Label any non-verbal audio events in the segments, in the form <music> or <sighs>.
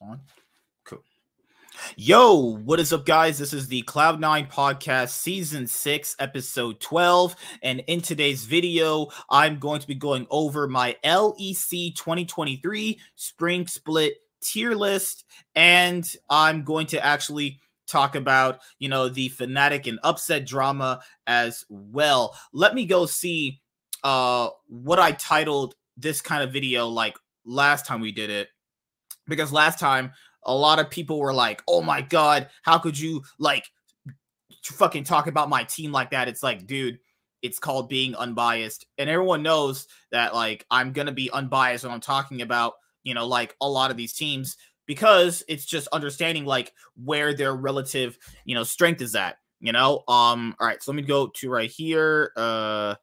on. Cool. Yo, what is up, guys? This is the Cloud9 Podcast, Season 6, Episode 12. And in today's video, I'm going to be going over my LEC 2023 Spring Split tier list. And I'm going to actually talk about, you know, the Fnatic and upset drama as well. Let me go see uh what I titled this kind of video like last time we did it because last time a lot of people were like, "Oh my god, how could you like fucking talk about my team like that?" It's like, dude, it's called being unbiased, and everyone knows that like I'm gonna be unbiased when I'm talking about you know like a lot of these teams because it's just understanding like where their relative you know strength is at. You know, um, all right, so let me go to right here. Uh,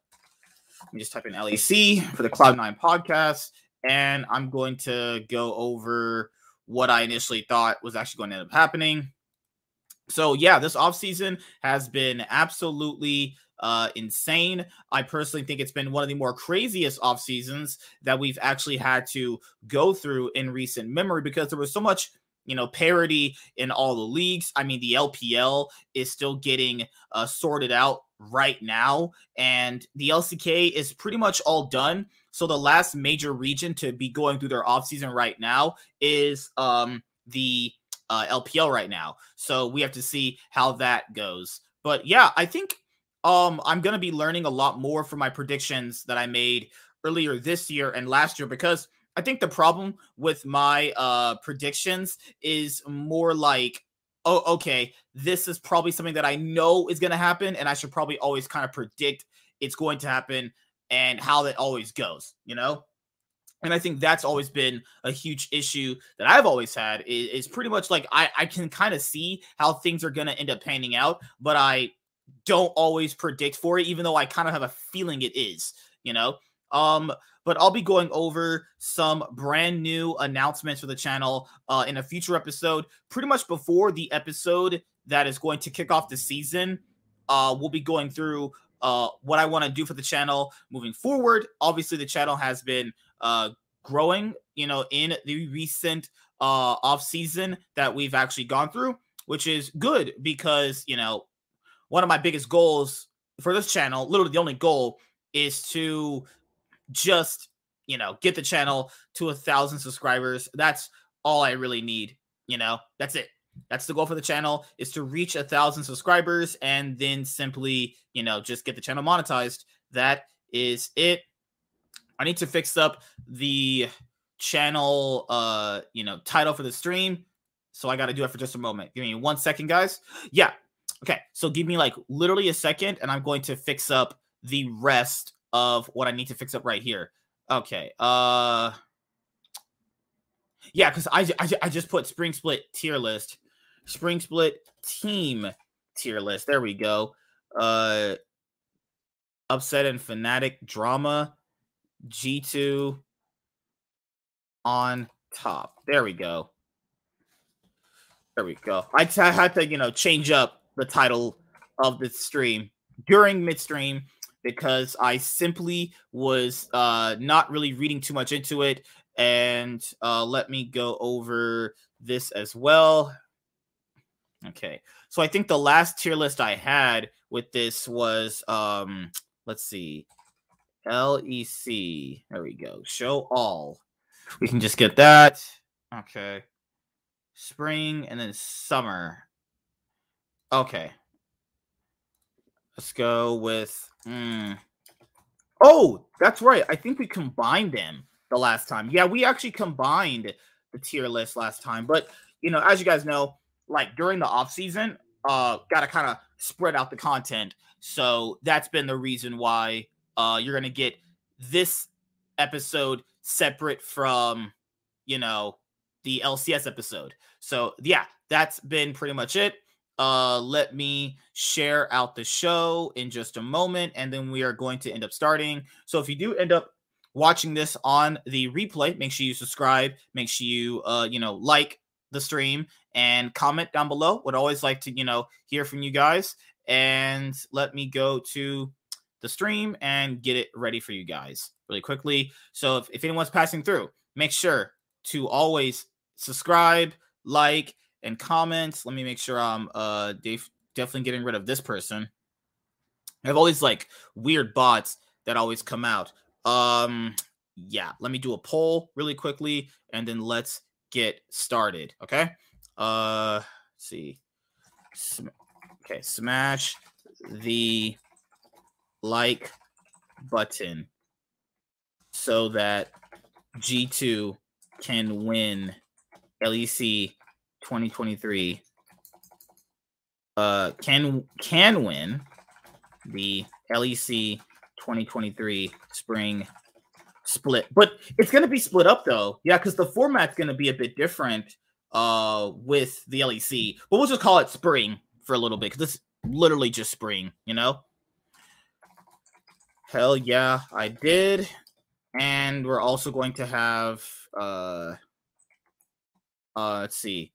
let me just type in LEC for the Cloud9 podcast and I'm going to go over what I initially thought was actually going to end up happening. So yeah, this offseason has been absolutely uh, insane. I personally think it's been one of the more craziest off seasons that we've actually had to go through in recent memory because there was so much, you know, parity in all the leagues. I mean, the LPL is still getting uh, sorted out right now, and the LCK is pretty much all done. So the last major region to be going through their offseason right now is um, the uh, LPL right now. So we have to see how that goes. But yeah, I think um, I'm going to be learning a lot more from my predictions that I made earlier this year and last year because I think the problem with my uh, predictions is more like oh, okay, this is probably something that I know is going to happen, and I should probably always kind of predict it's going to happen and how that always goes, you know? And I think that's always been a huge issue that I've always had is, is pretty much like I, I can kind of see how things are going to end up panning out, but I don't always predict for it, even though I kind of have a feeling it is, you know? Um, but I'll be going over some brand new announcements for the channel uh, in a future episode, pretty much before the episode that is going to kick off the season. Uh, we'll be going through uh, what I want to do for the channel moving forward. Obviously, the channel has been uh, growing, you know, in the recent uh, off season that we've actually gone through, which is good because you know one of my biggest goals for this channel, literally the only goal, is to just you know get the channel to a thousand subscribers. That's all I really need. You know, that's it. That's the goal for the channel is to reach a thousand subscribers and then simply, you know, just get the channel monetized. That is it. I need to fix up the channel uh, you know, title for the stream. So I got to do it for just a moment. Give me one second, guys. Yeah. Okay. So give me like literally a second and I'm going to fix up the rest of what I need to fix up right here. Okay. Uh yeah, because I, I, I just put spring split tier list spring split team tier list. There we go. Uh upset and Fnatic drama G2 on top. There we go. There we go. I, t- I had to, you know, change up the title of the stream during midstream because I simply was uh not really reading too much into it. And uh let me go over this as well. Okay. So I think the last tier list I had with this was um let's see. LEC. There we go. Show all. We can just get that. Okay. Spring and then summer. Okay. Let's go with mm. Oh, that's right. I think we combined them the last time. Yeah, we actually combined the tier list last time. But you know, as you guys know, like during the off season, uh, got to kind of spread out the content. So that's been the reason why uh, you're gonna get this episode separate from, you know, the LCS episode. So yeah, that's been pretty much it. Uh, let me share out the show in just a moment, and then we are going to end up starting. So if you do end up watching this on the replay, make sure you subscribe. Make sure you uh, you know, like the stream and comment down below. Would always like to, you know, hear from you guys. And let me go to the stream and get it ready for you guys really quickly. So if, if anyone's passing through, make sure to always subscribe, like, and comment. Let me make sure I'm uh Dave definitely getting rid of this person. I have all these like weird bots that always come out. Um, yeah, let me do a poll really quickly and then let's get started. Okay. Uh, see. Sm- okay, smash the like button so that G2 can win LEC 2023 uh can can win the LEC 2023 spring split. But it's going to be split up though. Yeah, cuz the format's going to be a bit different uh with the LEC. But we'll just call it spring for a little bit cuz it's literally just spring, you know? Hell yeah, I did. And we're also going to have uh uh let's see.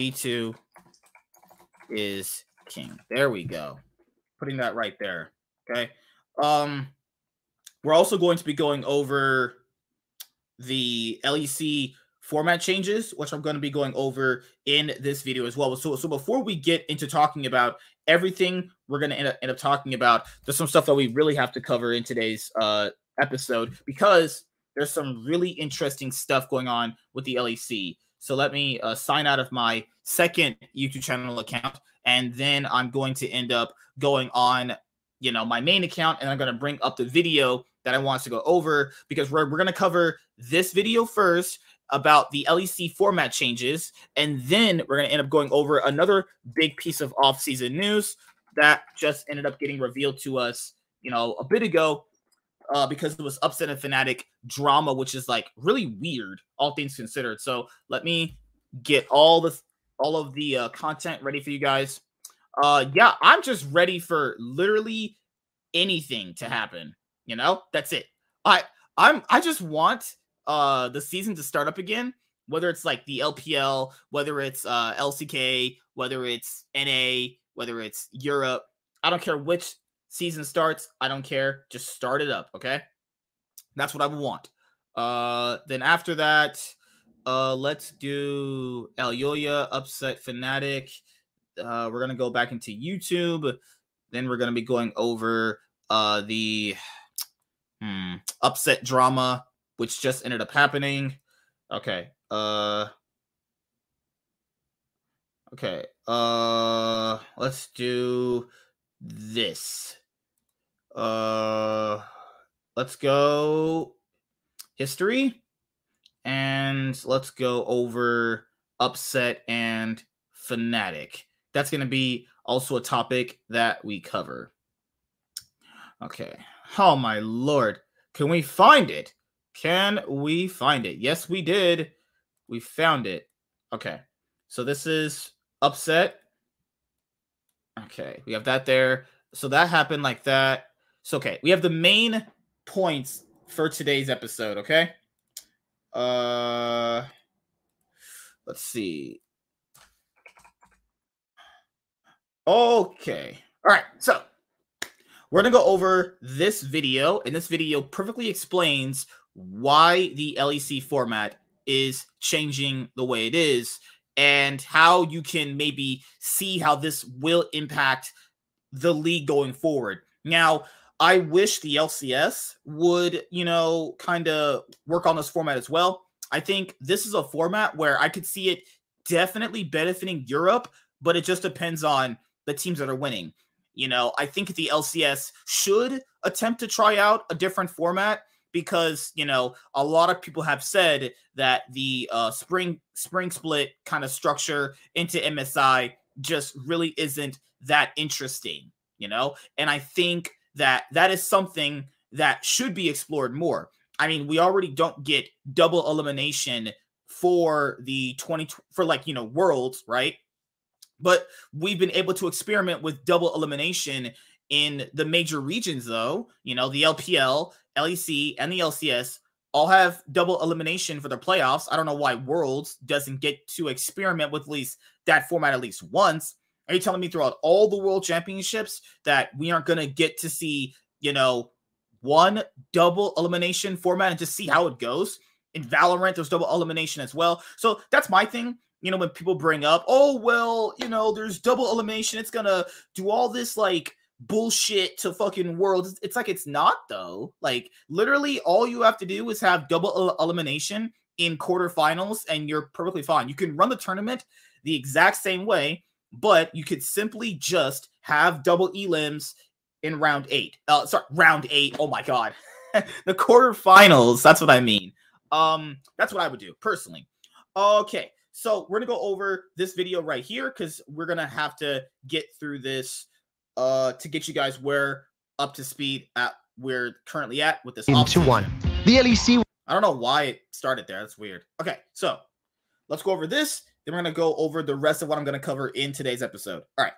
G2 is king. There we go. Putting that right there. Okay. Um we're also going to be going over the LEC format changes, which I'm going to be going over in this video as well. So, so before we get into talking about everything we're going to end up, end up talking about, there's some stuff that we really have to cover in today's uh, episode because there's some really interesting stuff going on with the LEC. So let me uh, sign out of my second YouTube channel account, and then I'm going to end up going on, you know, my main account, and I'm going to bring up the video that I want to go over because we're, we're going to cover this video first about the LEC format changes, and then we're going to end up going over another big piece of off-season news that just ended up getting revealed to us, you know, a bit ago uh, because it was upset and Fnatic drama, which is like really weird, all things considered. So let me get all the all of the uh, content ready for you guys. Uh, yeah, I'm just ready for literally anything to happen. You know, that's it. I I'm I just want uh the season to start up again, whether it's like the LPL, whether it's uh LCK, whether it's NA, whether it's Europe. I don't care which season starts. I don't care. Just start it up, okay? That's what I want. Uh then after that, uh let's do Elyoya upset Fnatic. Uh we're gonna go back into YouTube. Then we're gonna be going over uh the Hmm. Upset drama, which just ended up happening. Okay. Uh. Okay. Uh. Let's do this. Uh. Let's go history, and let's go over upset and Fnatic. That's going to be also a topic that we cover. Okay. Oh my lord. Can we find it? Can we find it? Yes, we did. We found it. Okay. So this is upset. Okay. We have that there. So that happened like that. So okay, we have the main points for today's episode, okay? Uh let's see. Okay. All right. So we're going to go over this video, and this video perfectly explains why the LEC format is changing the way it is and how you can maybe see how this will impact the league going forward. Now, I wish the LCS would, you know, kind of work on this format as well. I think this is a format where I could see it definitely benefiting Europe, but it just depends on the teams that are winning. You know, I think the LCS should attempt to try out a different format because you know a lot of people have said that the uh, spring spring split kind of structure into MSI just really isn't that interesting. You know, and I think that that is something that should be explored more. I mean, we already don't get double elimination for the 20 for like, you know, worlds, right? But we've been able to experiment with double elimination in the major regions, though. You know, the LPL, LEC, and the LCS all have double elimination for their playoffs. I don't know why Worlds doesn't get to experiment with at least that format at least once. Are you telling me throughout all the world championships that we aren't going to get to see, you know, one double elimination format and just see how it goes? in Valorant, there's double elimination as well. So that's my thing. You know, when people bring up, oh well, you know, there's double elimination, it's gonna do all this like bullshit to fucking worlds. It's like it's not though. Like literally, all you have to do is have double elimination in quarterfinals, and you're perfectly fine. You can run the tournament the exact same way, but you could simply just have double elims in round eight. Uh, sorry, round eight. Oh my god, <laughs> the quarterfinals. That's what I mean. Um, that's what I would do personally. Okay, so we're gonna go over this video right here because we're gonna have to get through this uh to get you guys where up to speed at we're currently at with this into one. The LEC. I don't know why it started there. That's weird. Okay, so let's go over this. Then we're gonna go over the rest of what I'm gonna cover in today's episode. All right.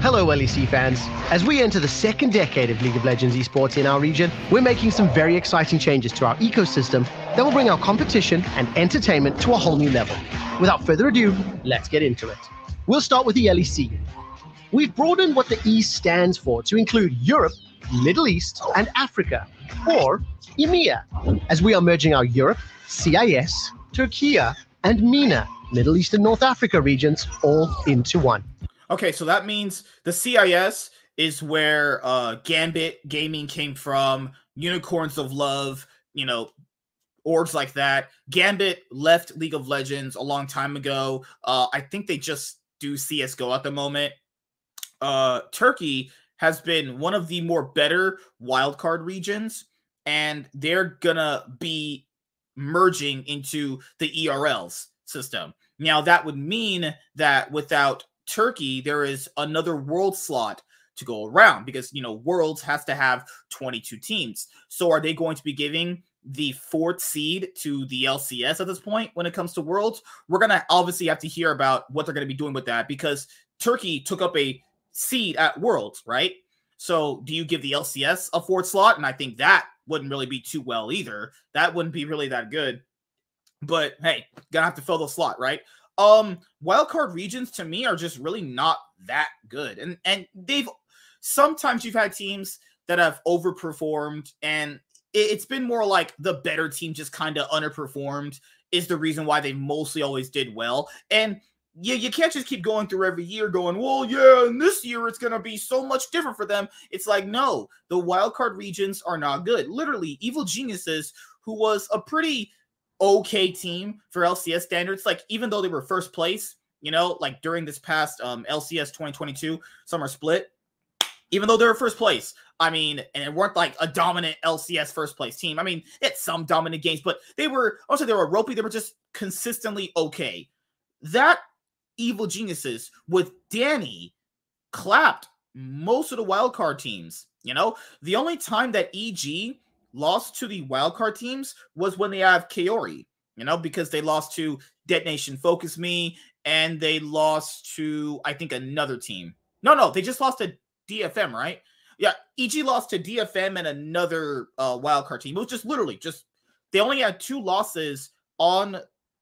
Hello, LEC fans. As we enter the second decade of League of Legends esports in our region, we're making some very exciting changes to our ecosystem that will bring our competition and entertainment to a whole new level. Without further ado, let's get into it. We'll start with the LEC. We've broadened what the E stands for to include Europe, Middle East, and Africa, or EMEA, as we are merging our Europe, CIS, Turkey, and MENA, Middle East and North Africa regions, all into one. Okay, so that means the CIS is where uh Gambit Gaming came from, Unicorns of Love, you know, orgs like that. Gambit left League of Legends a long time ago. Uh I think they just do CS:GO at the moment. Uh Turkey has been one of the more better wildcard regions and they're gonna be merging into the ERLs system. Now that would mean that without Turkey, there is another world slot to go around because you know Worlds has to have 22 teams. So are they going to be giving the fourth seed to the LCS at this point when it comes to Worlds? We're gonna obviously have to hear about what they're gonna be doing with that because Turkey took up a seed at Worlds, right? So do you give the LCS a fourth slot? And I think that wouldn't really be too well either. That wouldn't be really that good. But hey, gonna have to fill the slot, right? Um, wildcard regions to me are just really not that good. And and they've sometimes you've had teams that have overperformed and it's been more like the better team just kind of underperformed is the reason why they mostly always did well. And yeah, you can't just keep going through every year going, well, yeah, and this year it's gonna be so much different for them. It's like, no, the wildcard regions are not good. Literally, Evil Geniuses, who was a pretty okay team for LCS standards. Like even though they were first place, you know, like during this past um, LCS 2022 summer split, even though they were first place, I mean, and it weren't like a dominant LCS first place team. I mean, it's some dominant games, but they were also they were ropey. They were just consistently okay. That evil geniuses with Danny clapped most of the wildcard teams. You know, the only time that EG lost to the wildcard teams was when they have Kaori, you know, because they lost to Detonation Focus Me and they lost to, I think, another team. No, no, they just lost to DFM, right? Yeah, EG lost to DFM and another uh, wildcard team. It was just literally just they only had two losses on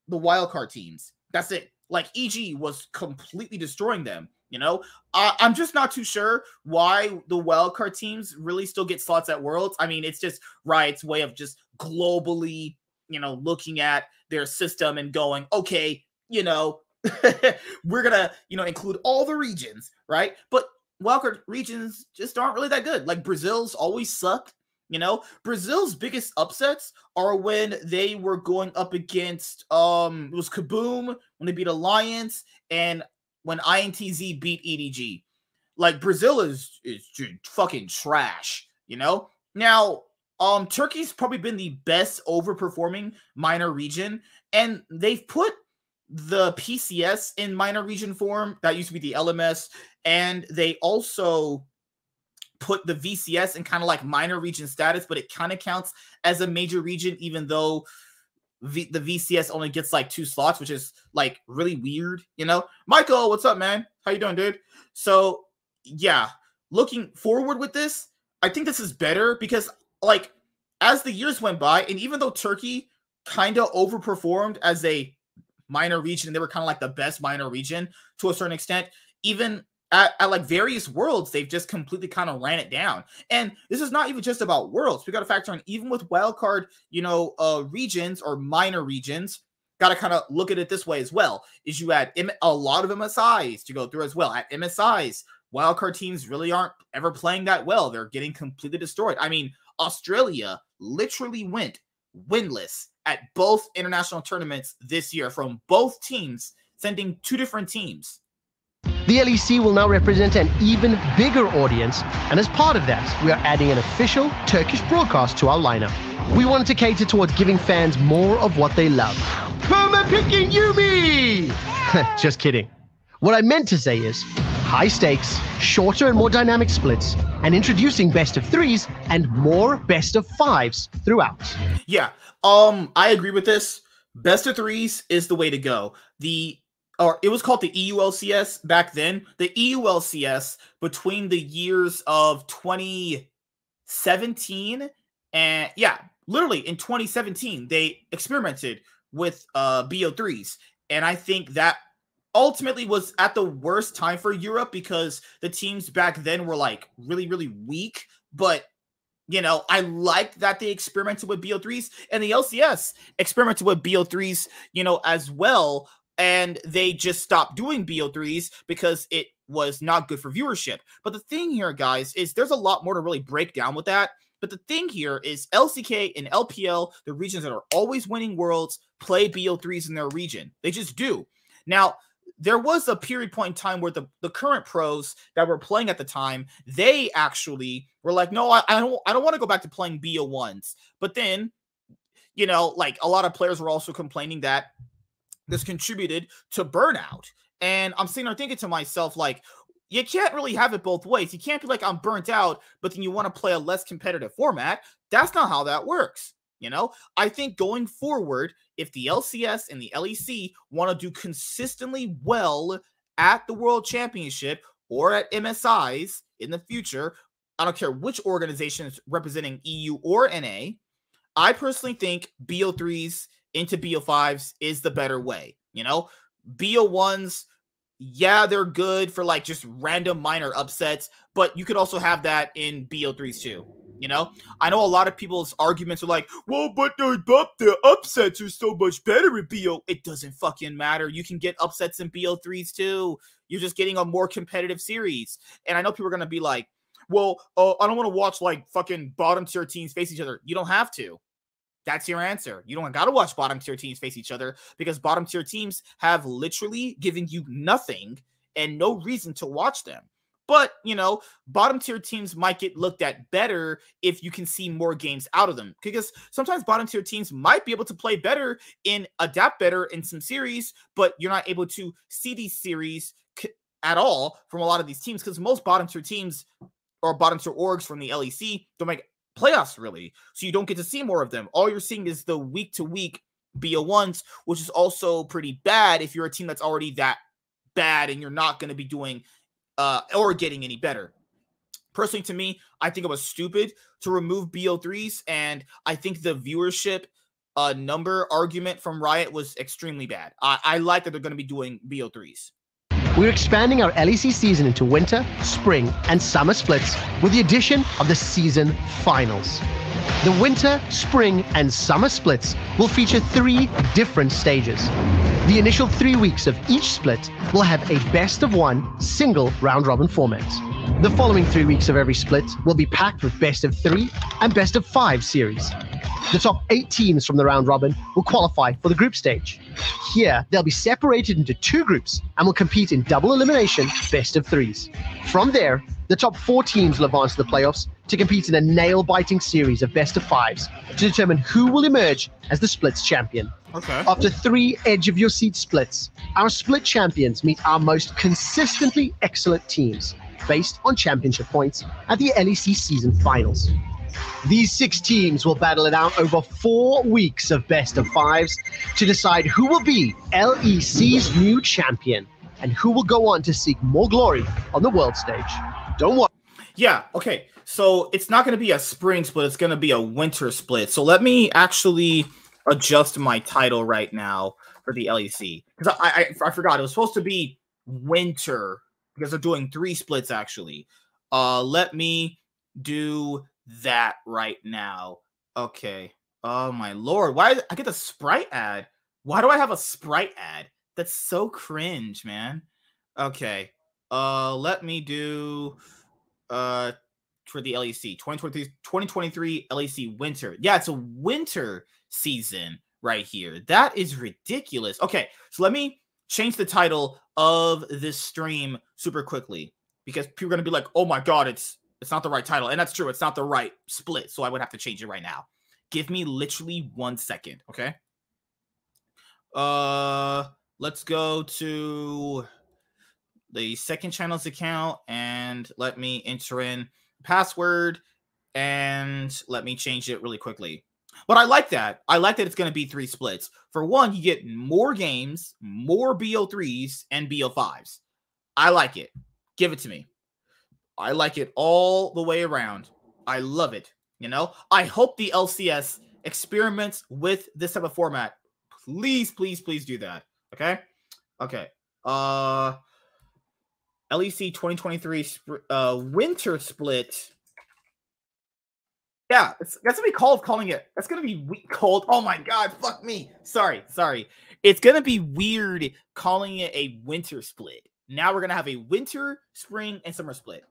the wildcard teams. That's it. Like EG was completely destroying them. You know, uh, I'm just not too sure why the wildcard teams really still get slots at Worlds. I mean, it's just Riot's way of just globally, you know, looking at their system and going, okay, you know, <laughs> we're gonna, you know, include all the regions, right? But wildcard regions just aren't really that good. Like Brazil's always sucked. You know, Brazil's biggest upsets are when they were going up against um it was Kaboom when they beat Alliance and when INTZ beat EDG. Like Brazil is is fucking trash, you know? Now, um Turkey's probably been the best overperforming minor region and they've put the PCS in minor region form. That used to be the LMS and they also put the VCS in kind of like minor region status, but it kind of counts as a major region even though v- the VCS only gets like two slots, which is like really weird, you know. Michael, what's up, man? How you doing, dude? So yeah, looking forward with this, I think this is better because like as the years went by, and even though Turkey kind of overperformed as a minor region, they were kind of like the best minor region to a certain extent. Even at, at, like various worlds, they've just completely kind of ran it down. And this is not even just about worlds. We got to factor in even with wildcard, you know, uh regions or minor regions. Got to kind of look at it this way as well. Is you add a lot of MSIs to go through as well. At MSIs, wildcard teams really aren't ever playing that well. They're getting completely destroyed. I mean, Australia literally went winless at both international tournaments this year from both teams, sending two different teams. The LEC will now represent an even bigger audience, and as part of that, we are adding an official Turkish broadcast to our lineup. We wanted to cater towards giving fans more of what they love. Perma picking Yuumi! <laughs> Just kidding. What I meant to say is high stakes, shorter and more dynamic splits, and introducing best of threes and more best of fives throughout. Yeah, um, I agree with this. Best of threes is the way to go. The or it was called the EULCS back then. The EULCS between the years of 2017 and yeah, literally in 2017 they experimented with uh BO3s and I think that ultimately was at the worst time for Europe because the teams back then were like really, really weak. But you know, I liked that they experimented with BO3s and the LCS experimented with BO3s, you know, as well. And they just stopped doing BO3s because it was not good for viewership. But the thing here, guys, is there's a lot more to really break down with that. But the thing here is LCK and LPL, the regions that are always winning worlds, play BO3s in their region. They just do. Now, there was a period point in time where the, the current pros that were playing at the time, they actually were like, no, I, I don't I don't want to go back to playing BO1s. But then, you know, like a lot of players were also complaining that this mm-hmm. contributed to burnout. And I'm sitting there thinking to myself, like, you can't really have it both ways. You can't be like, I'm burnt out, but then you want to play a less competitive format. That's not how that works. You know, I think going forward, if the LCS and the LEC want to do consistently well at the World Championship or at MSIs in the future, I don't care which organization is representing EU or NA. I personally think BO3s into BO5s is the better way. You know, BO1s, yeah, they're good for like just random minor upsets, but you could also have that in BO3s too. You know, I know a lot of people's arguments are like, well, but the, the upsets are so much better in BO. It doesn't fucking matter. You can get upsets in BO3s too. You're just getting a more competitive series. And I know people are going to be like, well, uh, I don't want to watch like fucking bottom tier teams face each other. You don't have to. That's your answer. You don't got to watch bottom tier teams face each other because bottom tier teams have literally given you nothing and no reason to watch them. But, you know, bottom tier teams might get looked at better if you can see more games out of them. Because sometimes bottom tier teams might be able to play better and adapt better in some series, but you're not able to see these series at all from a lot of these teams because most bottom tier teams or bottom tier orgs from the LEC don't make playoffs really. So you don't get to see more of them. All you're seeing is the week to week BO1s, which is also pretty bad if you're a team that's already that bad and you're not going to be doing uh, or getting any better. Personally, to me, I think it was stupid to remove BO3s, and I think the viewership uh, number argument from Riot was extremely bad. I, I like that they're going to be doing BO3s. We're expanding our LEC season into winter, spring, and summer splits with the addition of the season finals. The winter, spring, and summer splits will feature three different stages. The initial three weeks of each split will have a best of one single round robin format. The following three weeks of every split will be packed with best of three and best of five series. The top eight teams from the round robin will qualify for the group stage. Here, they'll be separated into two groups and will compete in double elimination best of threes. From there, the top four teams will advance to the playoffs to compete in a nail biting series of best of fives to determine who will emerge as the splits champion. Okay. After three edge of your seat splits, our split champions meet our most consistently excellent teams based on championship points at the LEC season finals. These six teams will battle it out over four weeks of best of fives to decide who will be LEC's new champion and who will go on to seek more glory on the world stage. Don't worry. Yeah, okay. So it's not going to be a spring split, it's going to be a winter split. So let me actually adjust my title right now for the LEC because I, I I forgot it was supposed to be winter because they're doing three splits actually. Uh, let me do that right now. Okay. Oh my lord. Why I get a sprite ad? Why do I have a sprite ad? That's so cringe, man. Okay. Uh let me do uh for the LEC 2023 2023 LEC winter. Yeah, it's a winter season right here. That is ridiculous. Okay, so let me change the title of this stream super quickly because people are going to be like, "Oh my god, it's it's not the right title." And that's true. It's not the right split. So I would have to change it right now. Give me literally 1 second, okay? Uh let's go to the second channel's account and let me enter in password and let me change it really quickly. But I like that. I like that it's going to be three splits. For one, you get more games, more BO3s, and BO5s. I like it. Give it to me. I like it all the way around. I love it. You know, I hope the LCS experiments with this type of format. Please, please, please do that. Okay. Okay. Uh, LEC 2023 uh, winter split. Yeah, that's what we called calling it. That's gonna be we- cold. Oh my god, fuck me. Sorry, sorry. It's gonna be weird calling it a winter split. Now we're gonna have a winter, spring, and summer split.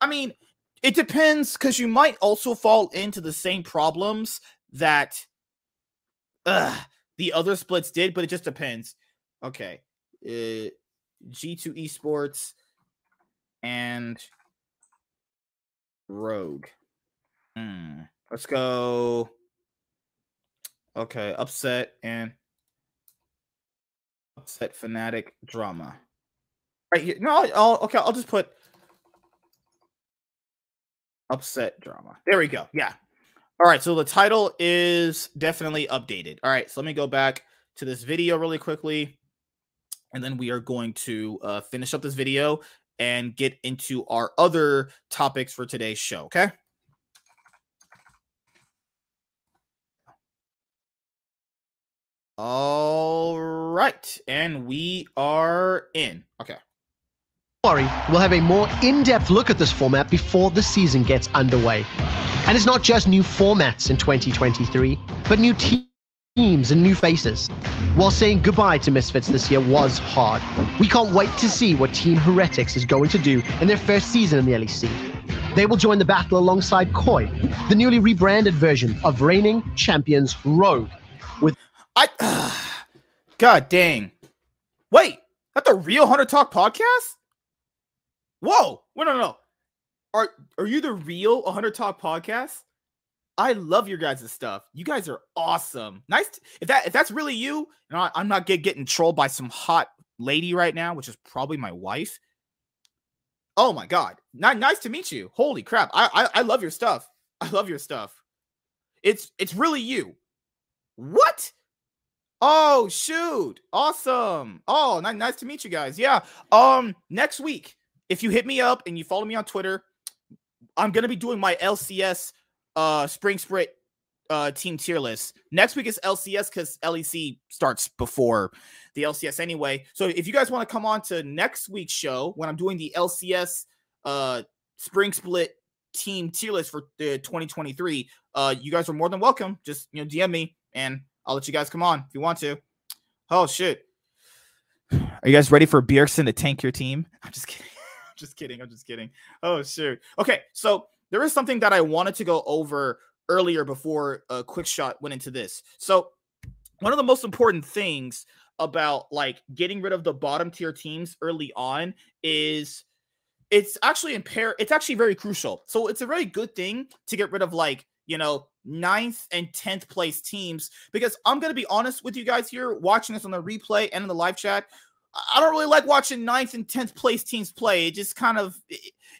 I mean, it depends because you might also fall into the same problems that uh, the other splits did, but it just depends. Okay, uh, G2 Esports and Rogue. Hmm. Let's go. Okay, upset and upset Fnatic drama. Right here. No, I'll okay. I'll just put upset drama. There we go. Yeah. All right. So the title is definitely updated. All right. So let me go back to this video really quickly, and then we are going to uh, finish up this video and get into our other topics for today's show. Okay. All right. And we are in. Okay. Worry, we'll have a more in-depth look at this format before the season gets underway. And it's not just new formats in 2023, but new teams and new faces. While saying goodbye to Misfits this year was hard, we can't wait to see what Team Heretics is going to do in their first season in the LEC. They will join the battle alongside Koi, the newly rebranded version of reigning champions Rogue, with I. Uh, <sighs> God dang. Wait, that the real Hunter Talk podcast? Whoa! Wait, no, no. Are are you the real 100 Talk podcast? I love your guys' stuff. You guys are awesome. Nice. To, if that if that's really you, I'm not get, getting trolled by some hot lady right now, which is probably my wife. Oh my god. Not nice to meet you. Holy crap. I, I I love your stuff. I love your stuff. It's it's really you. What? Oh shoot. Awesome. Oh, nice, nice to meet you guys. Yeah. Um next week, if you hit me up and you follow me on Twitter, I'm gonna be doing my LCS uh spring sprint uh team tier list. Next week is LCS because LEC starts before the LCS anyway. So if you guys want to come on to next week's show when I'm doing the LCS uh spring split team tier list for the 2023, uh you guys are more than welcome. Just you know, DM me and I'll let you guys come on if you want to. Oh shit. Are you guys ready for Bjergsen to tank your team? <laughs> I'm just kidding. <laughs> I'm just kidding. I'm just kidding. Oh shoot. Okay, so there is something that I wanted to go over earlier before a Quickshot went into this. So one of the most important things about like getting rid of the bottom tier teams early on is it's actually impair it's actually very crucial. So it's a very good thing to get rid of like, you know, ninth and 10th place teams because I'm going to be honest with you guys here watching this on the replay and in the live chat. I don't really like watching ninth and 10th place teams play. It just kind of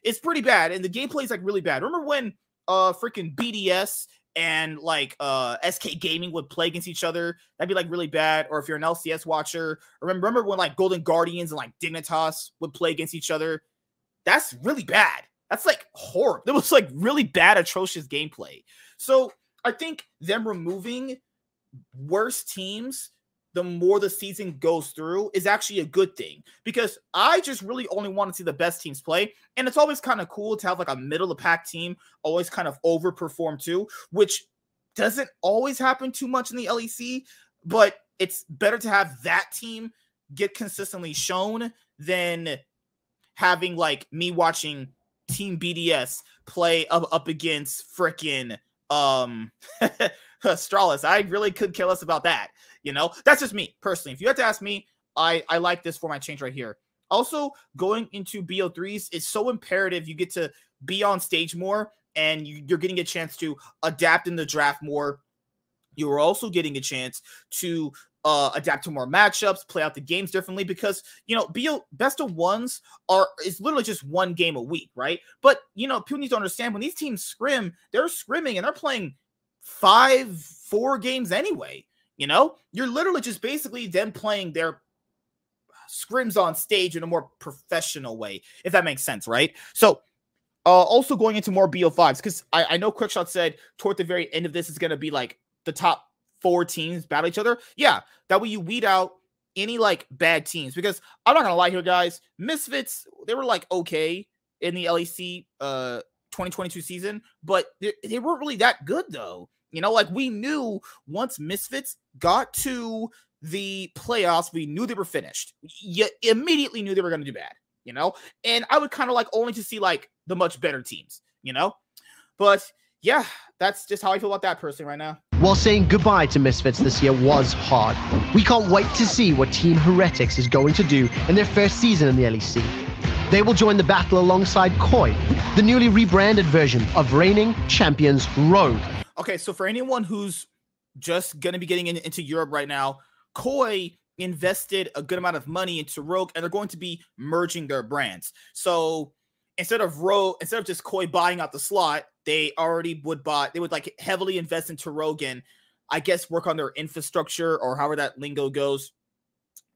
it's pretty bad and the gameplay is like really bad. Remember when uh freaking BDS and like uh SK Gaming would play against each other? That'd be like really bad. Or if you're an LCS watcher, remember, remember when like Golden Guardians and like Dignitas would play against each other? That's really bad. That's like horrible. It was like really bad, atrocious gameplay. So I think them removing worse teams the more the season goes through is actually a good thing because I just really only want to see the best teams play. And it's always kind of cool to have like a middle of pack team always kind of overperform too, which doesn't always happen too much in the LEC, but it's better to have that team get consistently shown than having like me watching Team BDS play up, up against freaking um <laughs> Astralis. I really could kill us about that. You know, that's just me personally. If you had to ask me, I I like this for my change right here. Also, going into BO3s is so imperative. You get to be on stage more and you, you're getting a chance to adapt in the draft more. You are also getting a chance to uh, adapt to more matchups, play out the games differently because you know, BO best of ones are is literally just one game a week, right? But you know, people need to understand when these teams scrim, they're scrimming and they're playing five, four games anyway. You know, you're literally just basically them playing their scrims on stage in a more professional way, if that makes sense, right? So, uh, also going into more BO5s, because I, I know Quickshot said toward the very end of this is going to be like the top four teams battle each other. Yeah, that way you weed out any like bad teams because I'm not gonna lie here, guys. Misfits they were like okay in the LEC uh 2022 season, but they, they weren't really that good though. You know, like we knew once Misfits got to the playoffs, we knew they were finished. You immediately knew they were to do bad, you know? And I would kind of like only to see like the much better teams, you know? But yeah, that's just how I feel about that person right now. While saying goodbye to Misfits this year was hard, we can't wait to see what Team Heretics is going to do in their first season in the LEC. They will join the battle alongside Koi, the newly rebranded version of reigning champions Rogue. Okay, so for anyone who's just going to be getting in, into Europe right now, Koi invested a good amount of money into Rogue and they're going to be merging their brands. So instead of Rogue, instead of just Koi buying out the slot, they already would buy, they would like heavily invest into Rogue and I guess work on their infrastructure or however that lingo goes.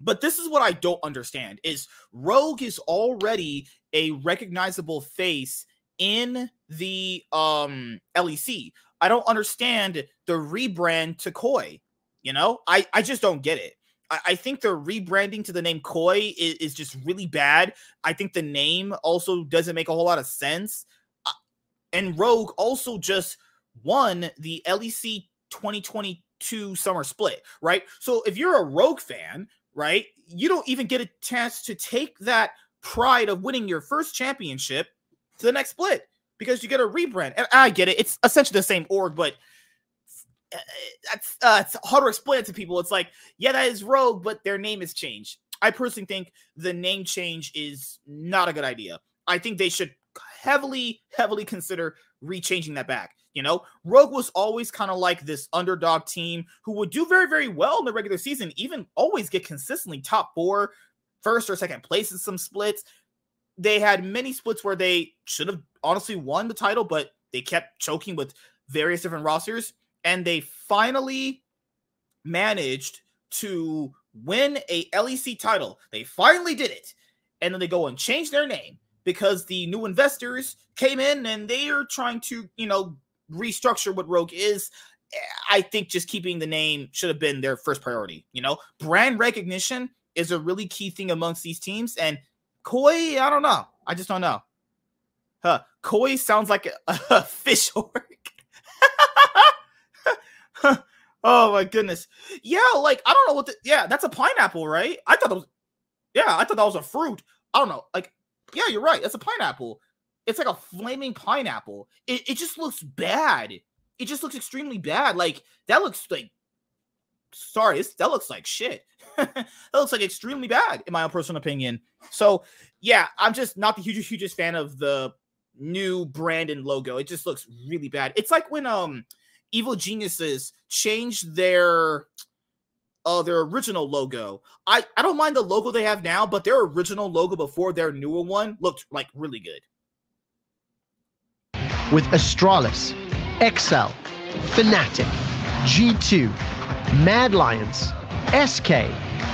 But this is what I don't understand is Rogue is already a recognizable face in the um LEC. I don't understand the rebrand to Koi. You know, I, I just don't get it. I, I think the rebranding to the name Koi is, is, just really bad. I think the name also doesn't make a whole lot of sense. And Rogue also just won the LEC 2022 summer split, right? So if you're a Rogue fan, right, you don't even get a chance to take that pride of winning your first championship to the next split because you get a rebrand. And I get it; it's essentially the same org, but that's uh, it's hard to explain it to people. It's like, yeah, that is Rogue, but their name is changed. I personally think the name change is not a good idea. I think they should heavily, heavily consider rechanging that back. You know, Rogue was always kind of like this underdog team who would do very, very well in the regular season, even always get consistently top four, first or second place in some splits they had many splits where they should have honestly won the title, but they kept choking with various different rosters. And they finally managed to win a LEC title. They finally did it. And then they go and change their name because the new investors came in and they are trying to, you know, restructure what Rogue is. Eh, I think just keeping the name should have been their first priority. You know, brand recognition is a really key thing amongst these teams. And Koi, I don't know. I just don't know. Huh. Koi sounds like a, <laughs> a fish orc. <laughs> oh my goodness. Yeah, like I don't know what the yeah, that's a pineapple, right? I thought that was yeah, I thought that was a fruit. I don't know. Like, yeah, you're right. It's a pineapple. It's like a flaming pineapple. It, it just looks bad. It just looks extremely bad. Like that looks like sorry, that looks like shit. <laughs> that looks like extremely bad, in my own personal opinion. So, yeah, I'm just not the hugest, hugest fan of the new brand and logo. It just looks really bad. It's like when um Evil Geniuses changed their uh their original logo. I I don't mind the logo they have now, but their original logo before their newer one looked like really good. With Astralis, Excel, Fnatic, G2, Mad Lions, SK,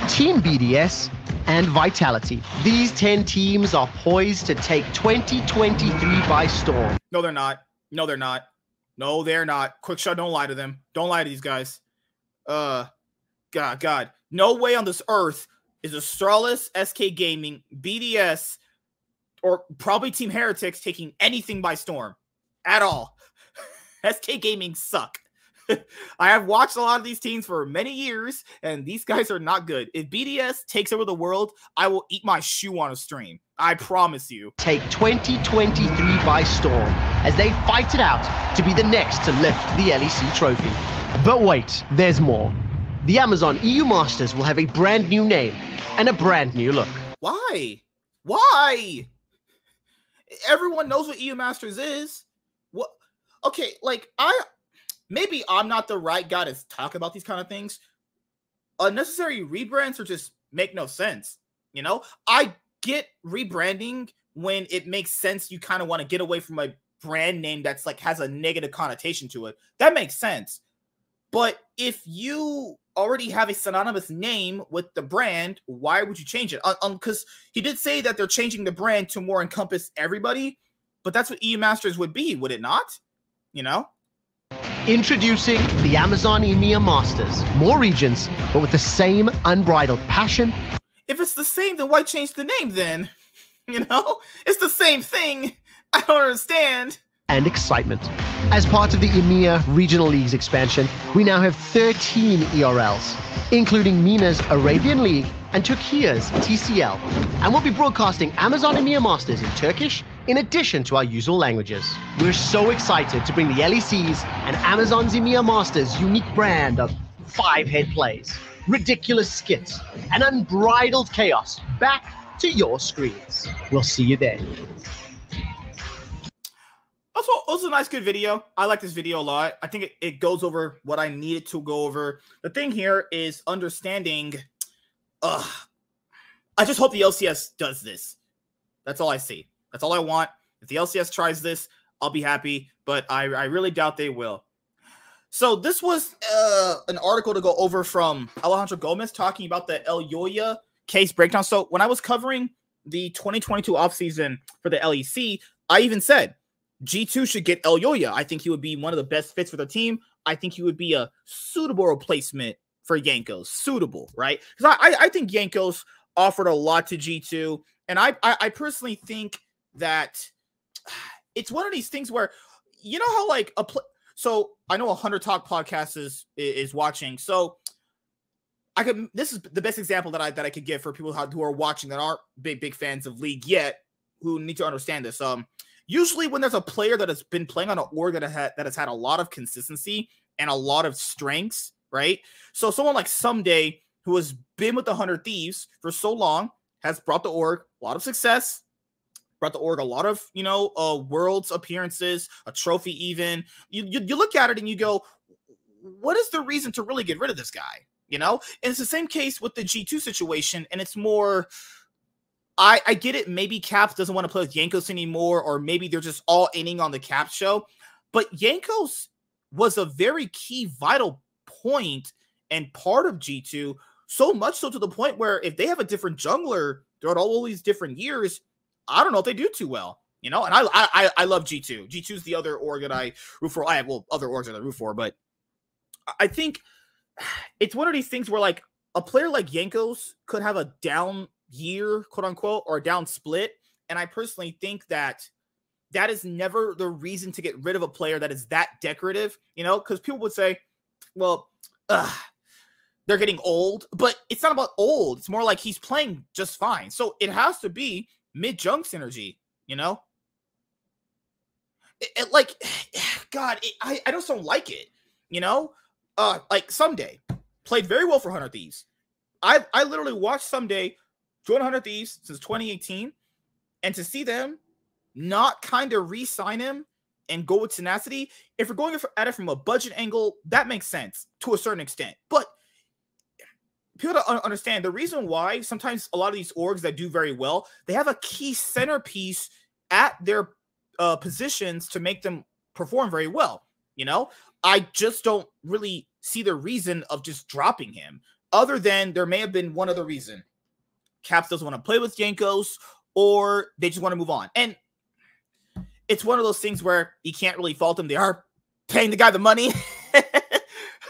Team BDS, and Vitality. These 10 teams are poised to take 2023 by storm. No, they're not. No, they're not. No, they're not. Quickshot, don't lie to them. Don't lie to these guys. Uh God, God. No way on this earth is Astralis, SK Gaming, BDS, or probably Team Heretics taking anything by storm at all. <laughs> SK Gaming suck. <laughs> I have watched a lot of these teams for many years, and these guys are not good. If BDS takes over the world, I will eat my shoe on a stream. I promise you. Take 2023 by storm as they fight it out to be the next to lift the LEC trophy. But wait, there's more. The Amazon EU Masters will have a brand new name and a brand new look. Why? Why? Everyone knows what EU Masters is. What? Okay, like I maybe I'm not the right guy to talk about these kind of things. Unnecessary rebrands are just make no sense. You know, I get rebranding when it makes sense. You kind of want to get away from a brand name that's like has a negative connotation to it. That makes sense. But if you already have a synonymous name with the brand, why would you change it? Because um, he did say that they're changing the brand to more encompass everybody, but that's what EU Masters would be, would it not? You know? Introducing the Amazon EMEA Masters. More regions, but with the same unbridled passion. If it's the same, then why change the name then? <laughs> You know? It's the same thing. <laughs> I don't understand. And excitement. As part of the EMEA Regional Leagues expansion, we now have 13 ERLs, including MENA's Arabian League and Turkey's TCL. And we'll be broadcasting Amazon EMEA Masters in Turkish, in addition to our usual languages. We're so excited to bring the LECs and Amazon's EMEA Masters unique brand of five head plays, ridiculous skits, and unbridled chaos back to your screens. We'll see you there. Also, also a nice, good video. I like this video a lot. I think it, it goes over what I needed to go over. The thing here is understanding. Uh, I just hope the LCS does this. That's all I see. That's all I want. If the LCS tries this, I'll be happy, but I, I really doubt they will. So this was uh, an article to go over from Alejandro Gomez talking about the Elyoya case breakdown. So when I was covering the 2022 offseason for the LEC, I even said G2 should get Elyoya. I think he would be one of the best fits for the team. I think he would be a suitable replacement for Jankos. Suitable, right? Because I, I, I think Jankos offered a lot to G2. And I, I, I personally think that <sighs> it's one of these things where you know how like a pl- so I know a hundred talk podcast is is watching. So I could this is the best example that I that I could give for people who are watching that aren't big big fans of league yet who need to understand this. Um usually when there's a player that has been playing on an org that has had, that has had a lot of consistency and a lot of strengths, right? So someone like Ssumday who has been with the Hundred Thieves for so long has brought the org a lot of success, brought the org a lot of you know uh worlds appearances a trophy even. You, you, you look at it and you go what is the reason to really get rid of this guy? You know? And it's the same case with the g2 situation and it's more i i get it maybe caps doesn't want to play with Jankos anymore or maybe they're just all inning on the cap show but Jankos was a very key vital point and part of g2 so much so to the point where if they have a different jungler throughout all these different years I don't know if they do too well. You know, and I I I love G two. G two is the other org that I root for. I have well other orgs that I root for, but I think <sighs> it's one of these things where like a player like Jankos could have a down year, quote unquote, or down split, and I personally think that that is never the reason to get rid of a player that is that decorative. You know, because people would say, well, ugh, they're getting old, but it's not about old. It's more like he's playing just fine. So it has to be mid junk synergy, you know? It, it, like, <sighs> God, it, I, I just don't like it, you know? Uh, like Ssumday played very well for Hundred Thieves. I I literally watched Ssumday join Hundred Thieves since 2018, and to see them not kind of re-sign him and go with tenacity, if we're going at it from a budget angle, that makes sense to a certain extent. But people don't understand the reason why sometimes a lot of these orgs that do very well, they have a key centerpiece at their uh, positions to make them perform very well. You know, I just don't really see the reason of just dropping him, other than there may have been one other reason. Caps doesn't want to play with Jankos, or they just want to move on. And it's one of those things where you can't really fault them. They are paying the guy the money.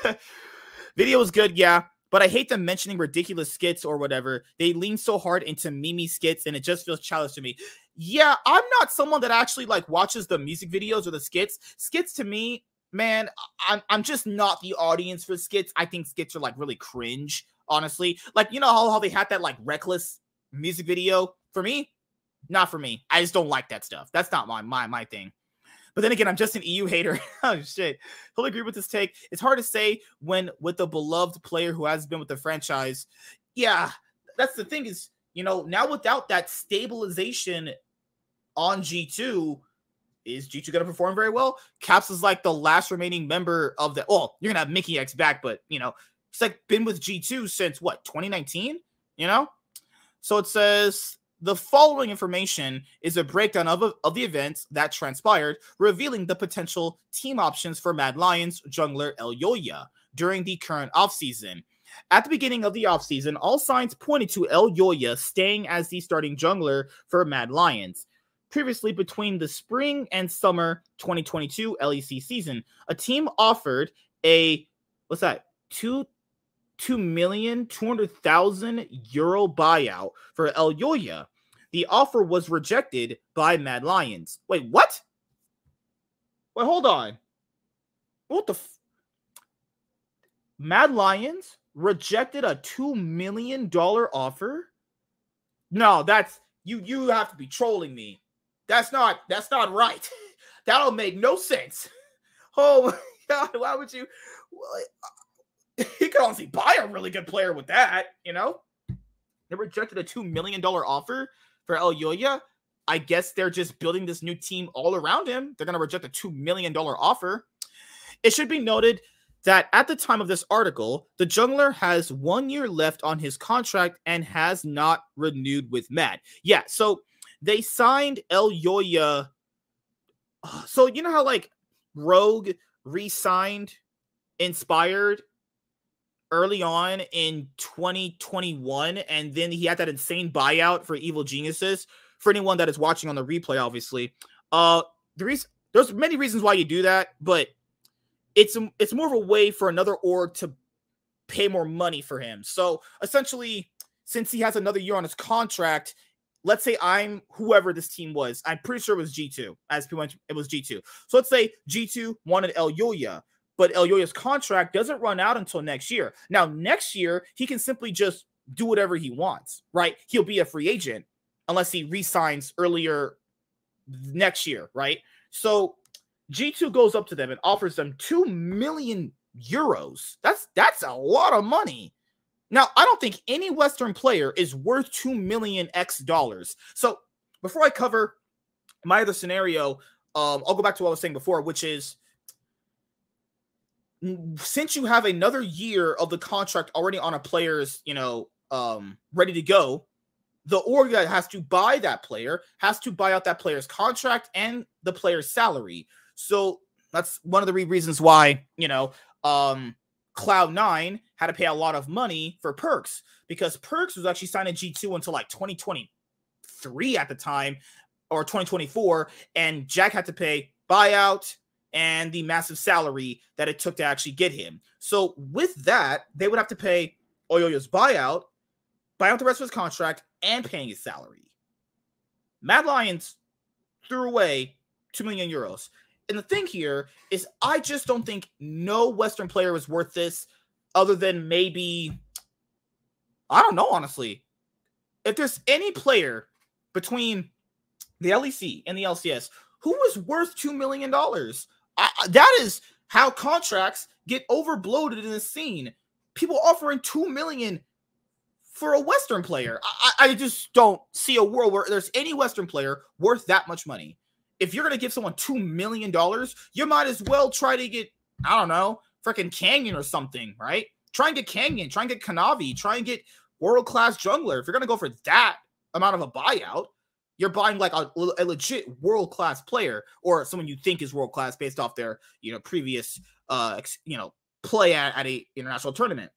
<laughs> Video was good, yeah. but I hate them mentioning ridiculous skits or whatever. They lean so hard into Mimi skits and it just feels childish to me. Yeah, I'm not someone that actually like watches the music videos or the skits. Skits to me, man, I'm I'm just not the audience for skits. I think skits are like really cringe, honestly. Like, you know how, how they had that like reckless music video? For me, not for me. I just don't like that stuff. That's not my my my thing. But then again, I'm just an EU hater. <laughs> oh shit. Totally agree with this take. It's hard to say when with a beloved player who has been with the franchise. Yeah, that's the thing is, you know, now without that stabilization on G2, is G2 going to perform very well? Caps is like the last remaining member of the. Well, you're to have Mikyx back, but, you know, it's like been with G2 since what, 2019? You know? So it says the following information is a breakdown of, of the events that transpired, revealing the potential team options for Mad Lions jungler Elyoya during the current offseason. At the beginning of the offseason, all signs pointed to Elyoya staying as the starting jungler for Mad Lions. Previously, between the spring and summer 2022 LEC season, a team offered a what's that? Two two million two hundred thousand euro buyout for Elyoya. The offer was rejected by Mad Lions. Wait, what? Wait, hold on. What the? F- Mad Lions rejected a two million dollar offer. No, that's you. You have to be trolling me. That's not. That's not right. <laughs> That'll make no sense. <laughs> Oh my <laughs> god! Why would you? <laughs> he could honestly buy a really good player with that, you know? They rejected a $2 million offer for Elyoya. I guess they're just building this new team all around him. They're going to reject a $2 million offer. It should be noted that at the time of this article, the jungler has one year left on his contract and has not renewed with Mad. Yeah, so they signed Elyoya. <sighs> So, you know how like Rogue re signed Inspired early on in 2021, and then he had that insane buyout for Evil Geniuses. For anyone that is watching on the replay, obviously, uh, the reason there's many reasons why you do that, but it's it's more of a way for another org to pay more money for him. So essentially, since he has another year on his contract, let's say I'm whoever this team was. I'm pretty sure it was G2. As people went, it was G2. So let's say G2 wanted Elyoya but Elyoya's contract doesn't run out until next year. Now, next year, he can simply just do whatever he wants, right? He'll be a free agent unless he resigns earlier next year, right? So G2 goes up to them and offers them 2 million euros. That's that's a lot of money. Now, I don't think any Western player is worth 2 million X dollars. So, before I cover my other scenario, um, I'll go back to what I was saying before, which is since you have another year of the contract already on a player's, you know, um, ready to go, the org that has to buy that player has to buy out that player's contract and the player's salary. So that's one of the reasons why, you know, um, Cloud9 had to pay a lot of money for Perkz because Perkz was actually signed a G2 until like 2023 at the time or 2024. And Jack had to pay buyout, and the massive salary that it took to actually get him. So with that, they would have to pay Elyoya's buyout, buy out the rest of his contract, and paying his salary. Mad Lions threw away 2 million euros. And the thing here is, I just don't think no Western player is worth this other than maybe, I don't know, honestly. If there's any player between the LEC and the LCS who is worth $2 million, I, that is how contracts get overbloated in the scene. People offering two million for a Western player. I, I just don't see a world where there's any Western player worth that much money. If you're gonna give someone two million dollars, you might as well try to get I don't know, freaking Canyon or something, right? Try and get Canyon, try and get Kanavi, try and get world class jungler. If you're gonna go for that amount of a buyout, you're buying like a, a legit world class player or someone you think is world class based off their you know previous uh you know play at, at a international tournament.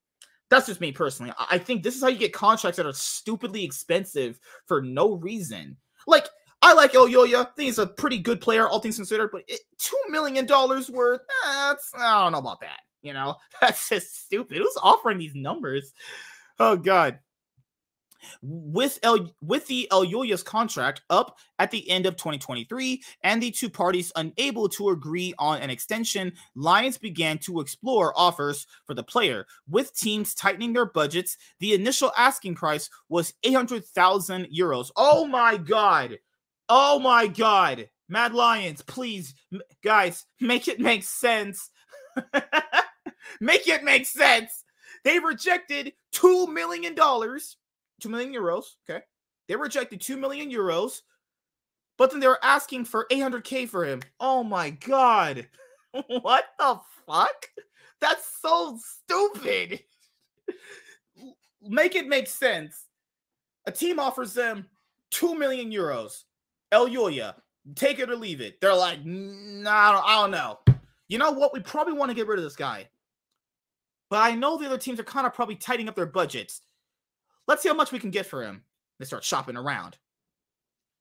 That's just me personally. I think this is how you get contracts that are stupidly expensive for no reason. Like I like Elyoya. I think he's a pretty good player, all things considered. But it, two million dollars worth, eh, that's I don't know about that. You know, <laughs> that's just stupid. Who's offering these numbers? Oh God with El with the Elyoya's contract up at the end of 2023 and the two parties unable to agree on an extension, Lions began to explore offers for the player. With teams tightening their budgets, the initial asking price was 800,000 euros. Oh my god. Oh my god. Mad Lions, please guys, make it make sense. <laughs> make it make sense. They rejected 2 million dollars 2 million euros. Okay. They rejected 2 million euros, but then they were asking for 800K for him. Oh my God. <laughs> what the fuck? That's so stupid. make it make sense. A team offers them 2 million euros. Elyoya, take it or leave it. They're like, nah, I don't know. You know what? We probably want to get rid of this guy. But I know the other teams are kind of probably tightening up their budgets. Let's see how much we can get for him. They start shopping around.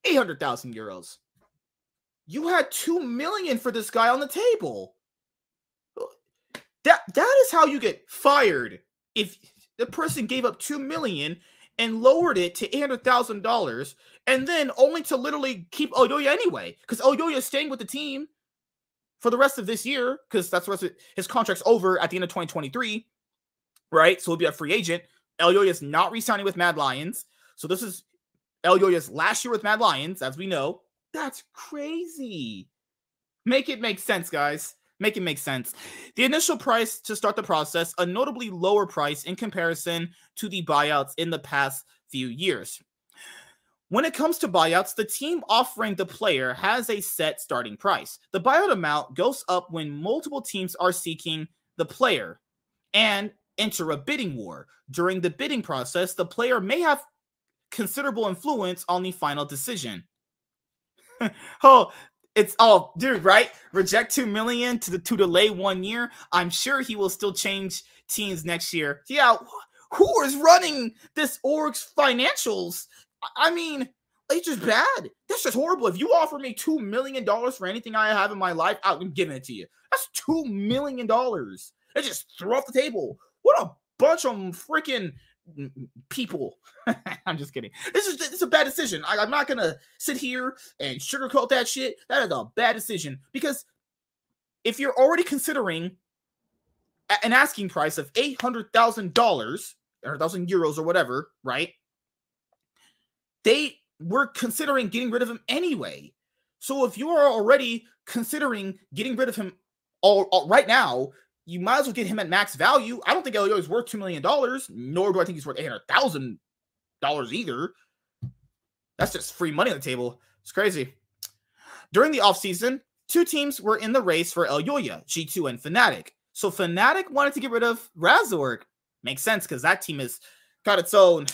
800,000 euros. You had 2 million for this guy on the table. That that is how you get fired. If the person gave up 2 million and lowered it to $800,000 and then only to literally keep Elyoya anyway cuz Elyoya is staying with the team for the rest of this year cuz that's of his contract's over at the end of 2023, right? So he'll be a free agent. Elyoya is not re-signing with Mad Lions. So this is Elyoya's last year with Mad Lions, as we know. That's crazy. Make it make sense, guys. Make it make sense. The initial price to start the process, a notably lower price in comparison to the buyouts in the past few years. When it comes to buyouts, the team offering the player has a set starting price. The buyout amount goes up when multiple teams are seeking the player. And enter a bidding war. During the bidding process, the player may have considerable influence on the final decision. <laughs> oh, it's oh, dude, right? Reject two million to the to delay one year. I'm sure he will still change teams next year. Yeah, who is running this org's financials? I mean, it's just bad. That's just horrible. If you offer me two million dollars for anything I have in my life, I'm giving it to you. That's two million dollars. They just throw off the table. What a bunch of freaking people. <laughs> I'm just kidding. This is is a bad decision. I, am not gonna sit here and sugarcoat that shit. That is a bad decision because if you're already considering an asking price of eight hundred thousand dollars or thousand euros or whatever, right? They were considering getting rid of him anyway. So if you are already considering getting rid of him all, all right now, you might as well get him at max value. I don't think Elio is worth $2 million, nor do I think he's worth $800,000 either. That's just free money on the table. It's crazy. During the offseason, two teams were in the race for Elyoya, G2 and Fnatic. So Fnatic wanted to get rid of Razork. Makes sense because that team has got its own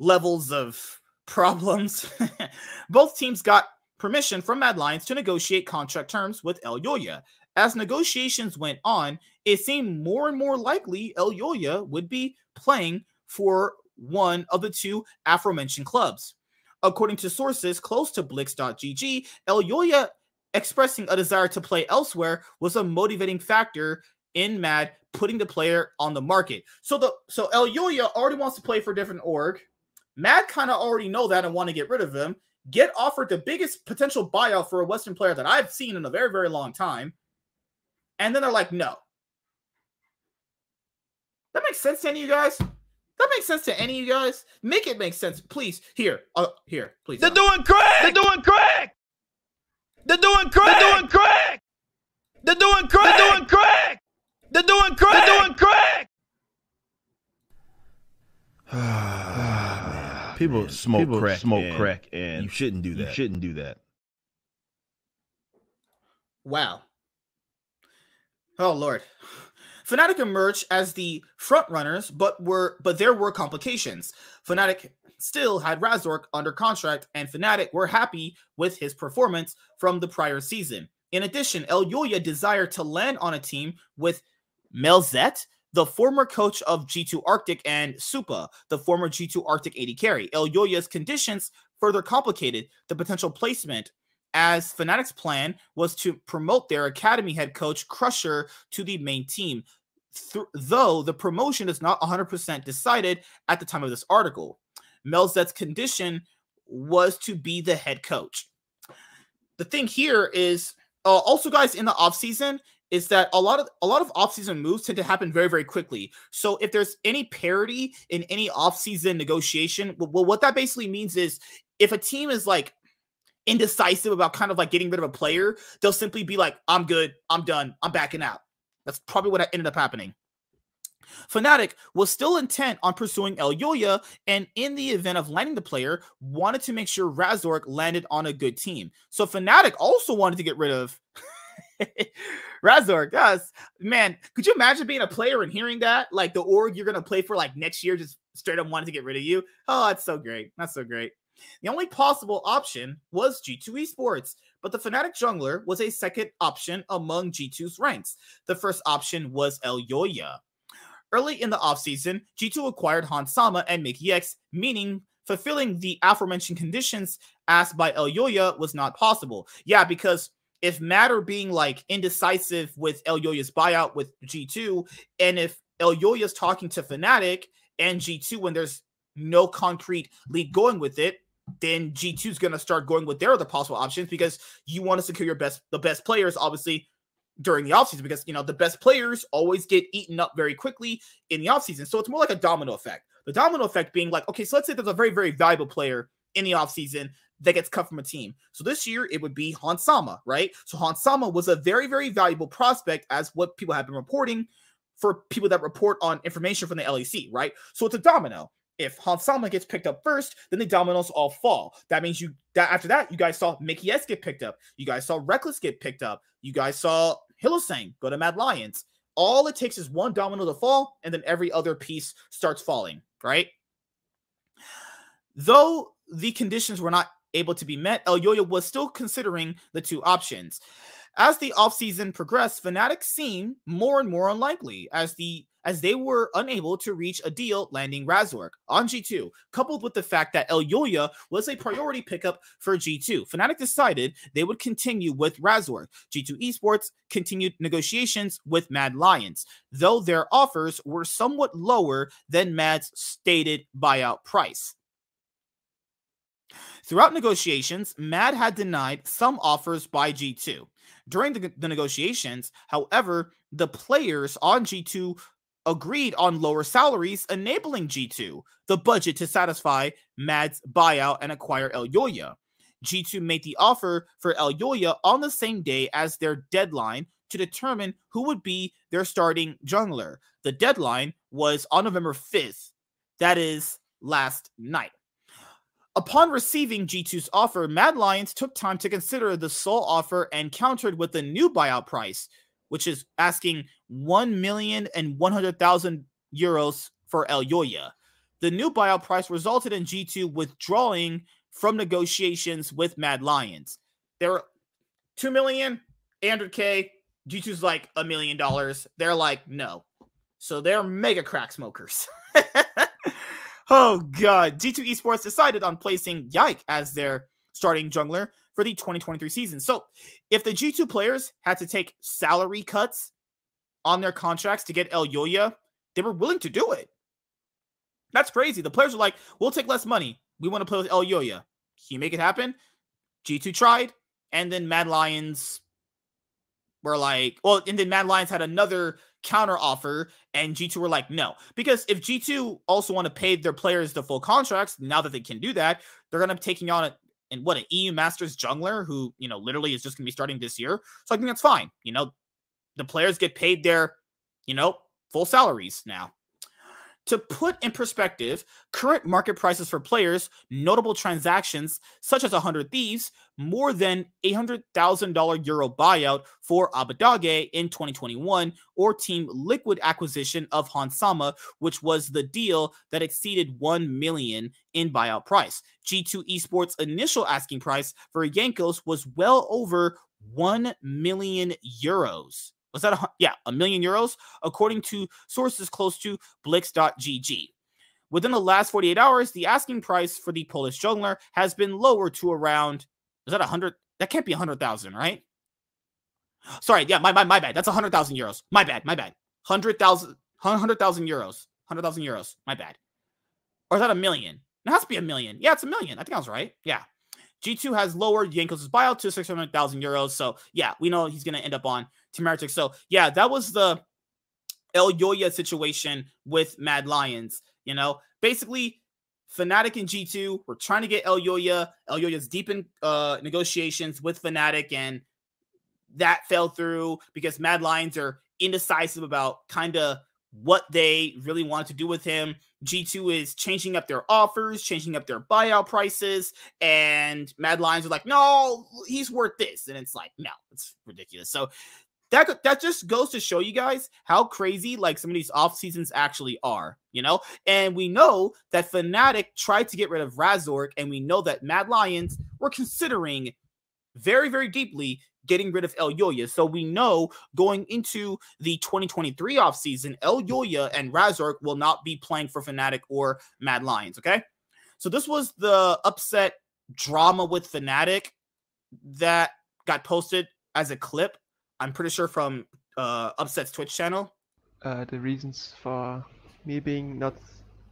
levels of problems. <laughs> Both teams got permission from Mad Lions to negotiate contract terms with Elyoya. As negotiations went on, it seemed more and more likely Elyoya would be playing for one of the two aforementioned clubs. According to sources close to Blix.gg, Elyoya expressing a desire to play elsewhere was a motivating factor in Mad putting the player on the market. So the so Elyoya already wants to play for a different org. Mad kind of already know that and want to get rid of him. Get offered the biggest potential buyout for a Western player that I've seen in a very, very long time. And then they're like, no. That makes sense to any of you guys? That makes sense to any of you guys? Make it make sense, please. Here, uh, here, please. They're doing crack. They're doing crack. They're doing crack. They're doing crack. They're doing crack. They're doing crack. They're doing crack. They're doing crack. <sighs> People smoke People crack. Smoke and crack, and you shouldn't do that. You shouldn't do that. Wow. Oh Lord. Fnatic emerged as the front runners, but were but there were complications. Fnatic still had Razork under contract, and Fnatic were happy with his performance from the prior season. In addition, Elyoya desired to land on a team with Melzhet, the former coach of G2 Arctic, and Supa, the former G2 Arctic AD carry. Elyoya's conditions further complicated the potential placement as Fnatic's plan was to promote their academy head coach Crusher to the main team, th- though the promotion is not 100% decided at the time of this article. Melzhet's condition was to be the head coach. The thing here is uh, also, guys, in the offseason, is that a lot of a lot of offseason moves tend to happen very very quickly. So if there's any parity in any offseason negotiation, well what that basically means is if a team is like indecisive about kind of like getting rid of a player, they'll simply be like I'm good, I'm done, I'm backing out. That's probably what ended up happening. Fnatic was still intent on pursuing Elyoya, and in the event of landing the player, wanted to make sure Razork landed on a good team. So Fnatic also wanted to get rid of <laughs> Razork, yes. Man, could you imagine being a player and hearing that? Like the org you're gonna play for like next year just straight up wanted to get rid of you. Oh, that's so great. That's so great. The only possible option was G2 Esports, but the Fnatic jungler was a second option among G2's ranks. The first option was Elyoya. Early in the offseason, G2 acquired Hans Sama and Mikyx, X, meaning fulfilling the aforementioned conditions asked by Elyoya was not possible. Yeah, because if Matter being like indecisive with Elyoya's buyout with G2, and if Elyoya's talking to Fnatic and G2 when there's no concrete lead going with it, then G2 is going to start going with their other possible options because you want to secure your best the best players obviously during the offseason because you know the best players always get eaten up very quickly in the offseason. So it's more like a domino effect. The domino effect being like, okay, so let's say there's a very, very valuable player in the offseason that gets cut from a team. So this year it would be Hans Sama, right? So Hans Sama was a very, very valuable prospect as what people have been reporting for people that report on information from the LEC, right? So it's a domino. If Hans Sama gets picked up first, then the dominoes all fall. That means you that after that, you guys saw Mikyx get picked up. You guys saw Rekkles get picked up. You guys saw Hylissang go to Mad Lions. All it takes is one domino to fall, and then every other piece starts falling, right? Though the conditions were not able to be met, Elyoya was still considering the two options. As the offseason progressed, Fnatic seemed more and more unlikely as the as they were unable to reach a deal landing Razork on G2, coupled with the fact that Elyoya was a priority pickup for G2. Fnatic decided they would continue with Razork. G2 Esports continued negotiations with Mad Lions, though their offers were somewhat lower than Mad's stated buyout price. Throughout negotiations, MAD had denied some offers by G2. During the, the, negotiations, however, the players on G2 agreed on lower salaries, enabling G2 the budget to satisfy MAD's buyout and acquire El Elyoya. G2 made the offer for El Elyoya on the same day as their deadline to determine who would be their starting jungler. The deadline was on November 5th. That is last night. Upon receiving G2's offer, Mad Lions took time to consider the sole offer and countered with a new buyout price, which is asking 1 million and 100,000 euros for Elyoya. The new buyout price resulted in G2 withdrawing from negotiations with Mad Lions. There were 2 million, 800k. G2's like a million dollars. They're like, no. So they're mega crack smokers. <laughs> Oh god, G2 Esports decided on placing Yike as their starting jungler for the 2023 season. So, if the G2 players had to take salary cuts on their contracts to get Elyoya, they were willing to do it. That's crazy. The players are like, "We'll take less money. We want to play with Elyoya. Can you make it happen?" G2 tried, and then Mad Lions were like, well, and then Mad Lions had another counter offer, and G2 were like, no. Because if G2 also want to pay their players the full contracts, now that they can do that, they're going to be taking on and what an EU Masters jungler who, you know, literally is just going to be starting this year. So I think that's fine. You know, the players get paid their, you know, full salaries now. To put in perspective, current market prices for players, notable transactions such as 100 Thieves, more than $800,000 euro buyout for Abbedagge in 2021, or Team Liquid acquisition of Hans Sama, which was the deal that exceeded 1 million in buyout price. G2 Esports initial asking price for Jankos was well over 1 million euros. Was that a, yeah, a million euros, according to sources close to Blix.gg. Within the last 48 hours, the asking price for the Polish jungler has been lowered to around, is that 100, That can't be 100,000, right? Sorry, yeah, my, my, my bad. That's 100,000 euros. My bad, my bad. 100,000 100,000 euros. 100,000 euros. My bad. Or is that a million? It has to be a million. Yeah, it's a million. I think I was right. Yeah. G2 has lowered Jankos' buyout to 600,000 euros. So, yeah, we know he's going to end up on Heretics. So, yeah, that was the Elyoya situation with Mad Lions. You know, basically, Fnatic and G2 were trying to get Elyoya. Elyoya's deep in uh, negotiations with Fnatic, and that fell through because Mad Lions are indecisive about kind of what they really wanted to do with him. G2 is changing up their offers, changing up their buyout prices, and Mad Lions are like, no, he's worth this. And it's like, no, it's ridiculous. So that that just goes to show you guys how crazy like some of these off seasons actually are, you know. And we know that Fnatic tried to get rid of Razork, and we know that Mad Lions were considering very, very deeply getting rid of Elyoya. So we know going into the 2023 off season, El Elyoya and Razork will not be playing for Fnatic or Mad Lions. Okay. So this was the upset drama with Fnatic that got posted as a clip. I'm pretty sure from uh, Upset's Twitch channel. Uh, the reasons for me being not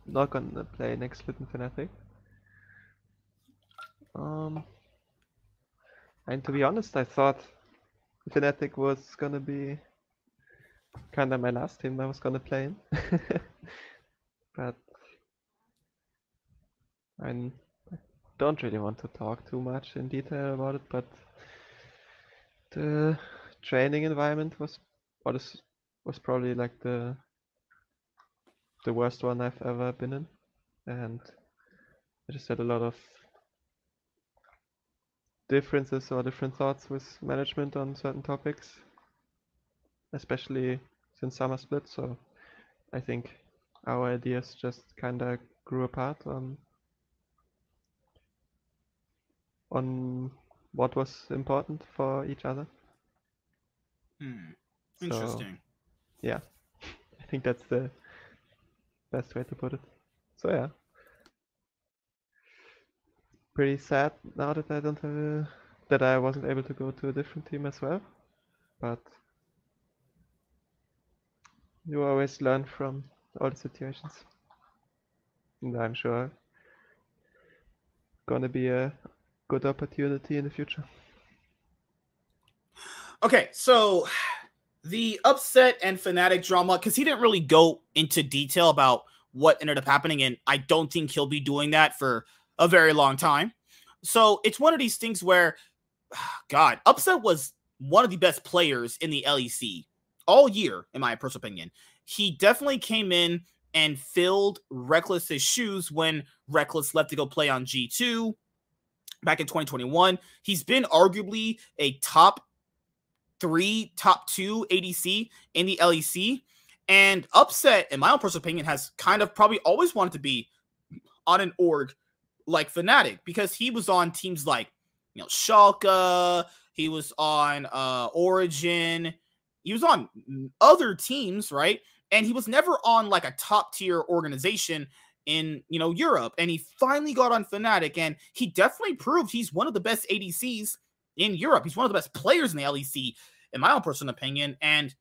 not gonna play next Litten Fnatic. Um, and to be honest, I thought Fnatic was gonna be kind of my last team I was gonna play in. <laughs> but I don't really want to talk too much in detail about it, but the training environment was was was probably like the the worst one I've ever been in, and I just had a lot of differences or different thoughts with management on certain topics, especially since summer split. So I think our ideas just kind of grew apart on on what was important for each other. Hmm. Interesting. So, yeah, I think that's the best way to put it. So yeah pretty sad now that I don't have a, that I wasn't able to go to a different team as well. But you always learn from all the situations. And I'm sure gonna be a good opportunity in the future. Okay, so the upset and Fnatic drama, because he didn't really go into detail about what ended up happening, and I don't think he'll be doing that for a very long time. So it's one of these things where, <sighs> God, Upset was one of the best players in the LEC all year, in my personal opinion. He definitely came in and filled Rekkles's shoes when Rekkles left to go play on G2 back in 2021. He's been arguably a top three, top two ADC in the LEC. And Upset, in my own personal opinion, has kind of probably always wanted to be on an org like Fnatic because he was on teams like you know Schalke, he was on uh Origin, he was on other teams, right? And he was never on like a top tier organization in you know Europe. And he finally got on Fnatic, and he definitely proved he's one of the best ADCs in Europe. He's one of the best players in the LEC, in my own personal opinion. And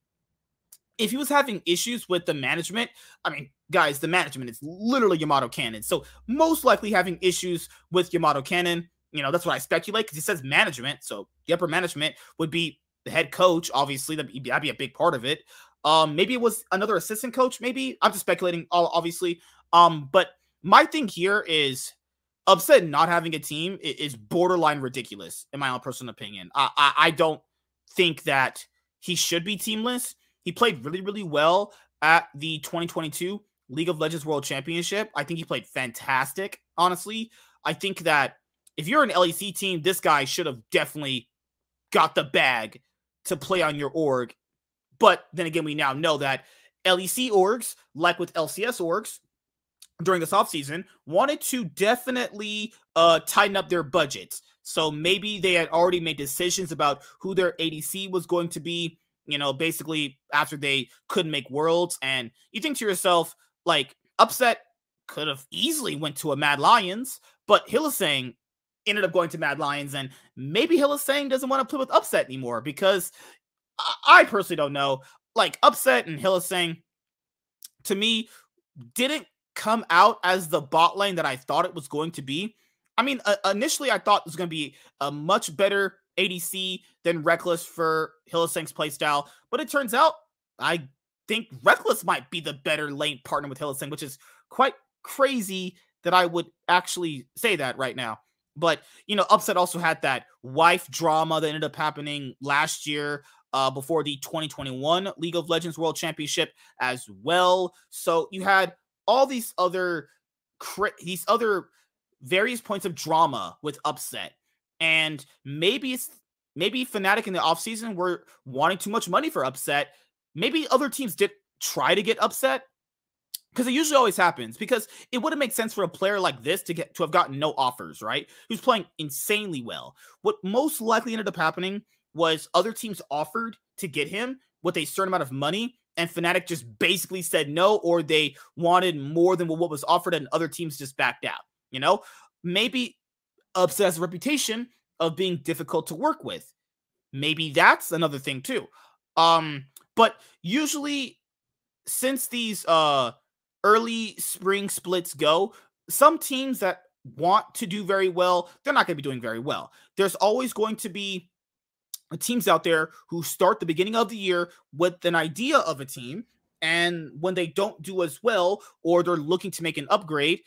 if he was having issues with the management, I mean, guys, the management is literally YamatoCannon. So most likely having issues with YamatoCannon. You know, that's what I speculate because he says management. So the upper management would be the head coach. Obviously, that'd be, that'd be a big part of it. Um, maybe it was another assistant coach. Maybe I'm just speculating. Obviously, um, but my thing here is upset not having a team is borderline ridiculous in my own personal opinion. I, I, I don't think that he should be teamless. He played really, really well at the 2022 League of Legends World Championship. I think he played fantastic, honestly. I think that if you're an LEC team, this guy should have definitely got the bag to play on your org. But then again, we now know that LEC orgs, like with LCS orgs, during this offseason, wanted to definitely uh, tighten up their budgets. So maybe they had already made decisions about who their ADC was going to be you know, basically after they couldn't make worlds. And you think to yourself, like, upset could have easily went to a Mad Lions, but Hylissang ended up going to Mad Lions, and maybe Hylissang doesn't want to play with Upset anymore because I, I personally don't know. Like Upset and Hylissang, to me, didn't come out as the bot lane that I thought it was going to be. I mean, uh, initially I thought it was going to be a much better ADC than Rekkles for Hylissang's playstyle, but it turns out I think Rekkles might be the better lane partner with Hylissang, which is quite crazy that I would actually say that right now. But you know, Upset also had that wife drama that ended up happening last year uh, before the 2021 League of Legends World Championship as well. So you had all these other these other various points of drama with Upset, and maybe it's maybe Fnatic in the offseason were wanting too much money for Upset. Maybe other teams did try to get Upset because it usually always happens because it wouldn't make sense for a player like this to get to have gotten no offers right who's playing insanely well what most likely ended up happening was other teams offered to get him with a certain amount of money and Fnatic just basically said no or they wanted more than what was offered and other teams just backed out you know? Maybe upset has a reputation of being difficult to work with. Maybe that's another thing too. Um but usually since these uh early spring splits go, some teams that want to do very well, they're not going to be doing very well. There's always going to be teams out there who start the beginning of the year with an idea of a team. And when they don't do as well, or they're looking to make an upgrade,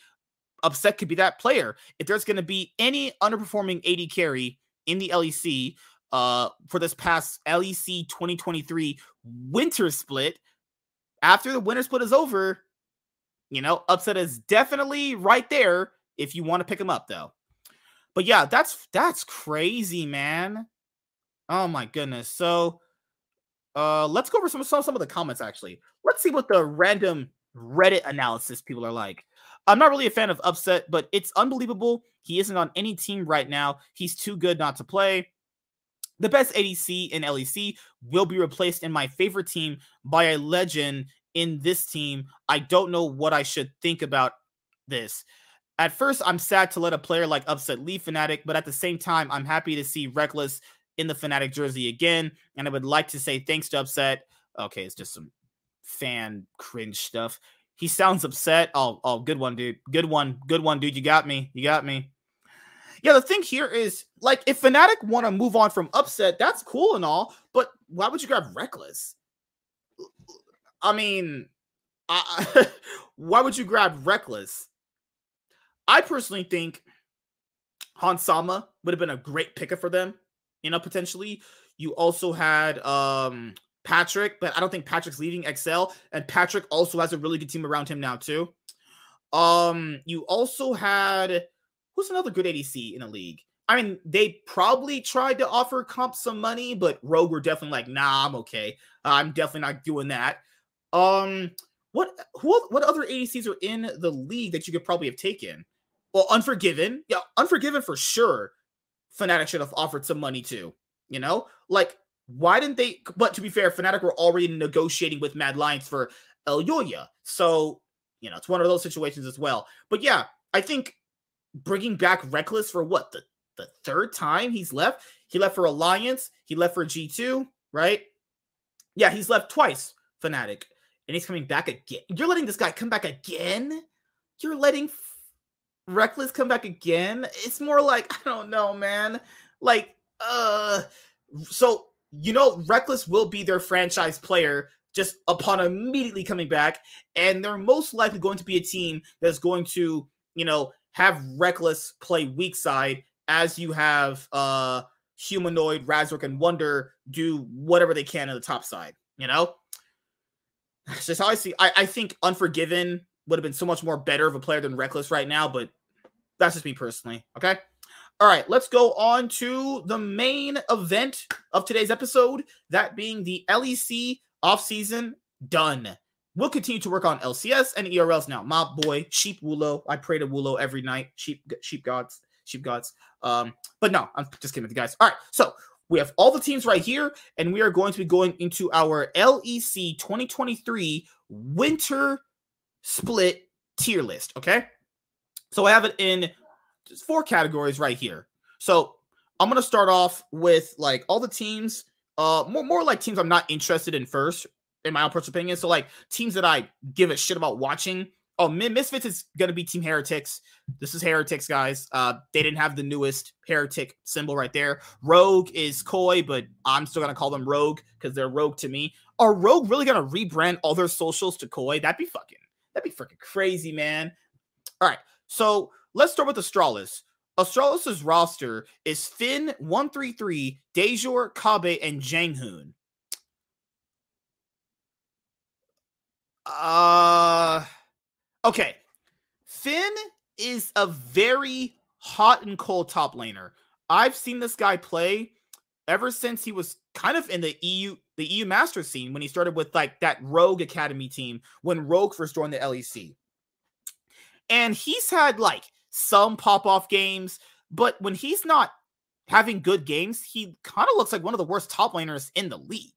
upset could be that player. If there's going to be any underperforming AD carry in the LEC uh, for this past LEC 2023 winter split, after the winter split is over, you know, upset is definitely right there if you want to pick him up though. But yeah, that's that's crazy, man. Oh my goodness. So uh let's go over some some, some of the comments actually. Let's see what the random Reddit analysis people are like. I'm not really a fan of Upset, but it's unbelievable. He isn't on any team right now. He's too good not to play. The best ADC in LEC will be replaced in my favorite team by a legend in this team. I don't know what I should think about this. At first, I'm sad to let a player like Upset leave Fnatic, but at the same time, I'm happy to see Rekkles in the Fnatic jersey again. And I would like to say thanks to Upset. Okay, it's just some fan cringe stuff. He sounds upset. Oh, oh, good one, dude. Good one. Good one, dude. You got me. You got me. Yeah, the thing here is like if Fnatic want to move on from upset, that's cool and all, but why would you grab Rekkles? I mean, I, <laughs> why would you grab Rekkles? I personally think Hans Sama would have been a great picker for them, you know, potentially. You also had um Patrik, but I don't think Patrik's leaving Excel. and Patrik also has a really good team around him now, too. Um, you also had who's another good ADC in the league? I mean, they probably tried to offer Comp some money, but Rogue were definitely like, nah, I'm okay. I'm definitely not doing that. Um, what who what other ADCs are in the league that you could probably have taken? Well, Unforgiven, yeah, Unforgiven for sure. Fnatic should have offered some money too. You know, like why didn't they? But to be fair, Fnatic were already negotiating with Mad Lions for Elyoya, so you know it's one of those situations as well. But yeah, I think bringing back Rekkles for what the the third time he's left. He left for Alliance. He left for G two, right? Yeah, he's left twice. Fnatic and he's coming back again. You're letting this guy come back again? You're letting Rekkles come back again? It's more like, I don't know, man. Like, uh, so, you know, Rekkles will be their franchise player just upon immediately coming back. And they're most likely going to be a team that's going to, you know, have Rekkles play weak side as you have uh Humanoid, Razork, and Wonder do whatever they can on the top side, you know? It's just how I see. I, I think Unforgiven would have been so much more better of a player than Rekkles right now, but that's just me personally. Okay. All right, let's go on to the main event of today's episode, that being the LEC offseason done. We'll continue to work on LCS and ERLs now. My boy, Sheep Wulo. I pray to Wulo every night. Sheep, sheep gods, sheep gods. Um, but no, I'm just kidding with you guys. All right, so we have all the teams right here, and we are going to be going into our LEC 2023 winter split tier list. Okay. So I have it in four categories right here. So I'm gonna start off with like all the teams, uh, more more like teams I'm not interested in first, in my own personal opinion. So like teams that I give a shit about watching. Oh, Misfits is gonna be Team Heretics. This is Heretics, guys. Uh, they didn't have the newest Heretic symbol right there. Rogue is Koi, but I'm still gonna call them Rogue because they're Rogue to me. Are Rogue really gonna rebrand all their socials to Koi? That'd be fucking, that'd be freaking crazy, man. All right, so let's start with Astralis. Astralis' roster is Finn, 133, Dajor, Kobbe, and JeongHoon. Uh okay. Finn is a very hot and cold top laner. I've seen this guy play ever since he was kind of in the EU the EU master scene when he started with like that Rogue Academy team when Rogue first joined the LEC. And he's had like some pop off games, but when he's not having good games, he kind of looks like one of the worst top laners in the league.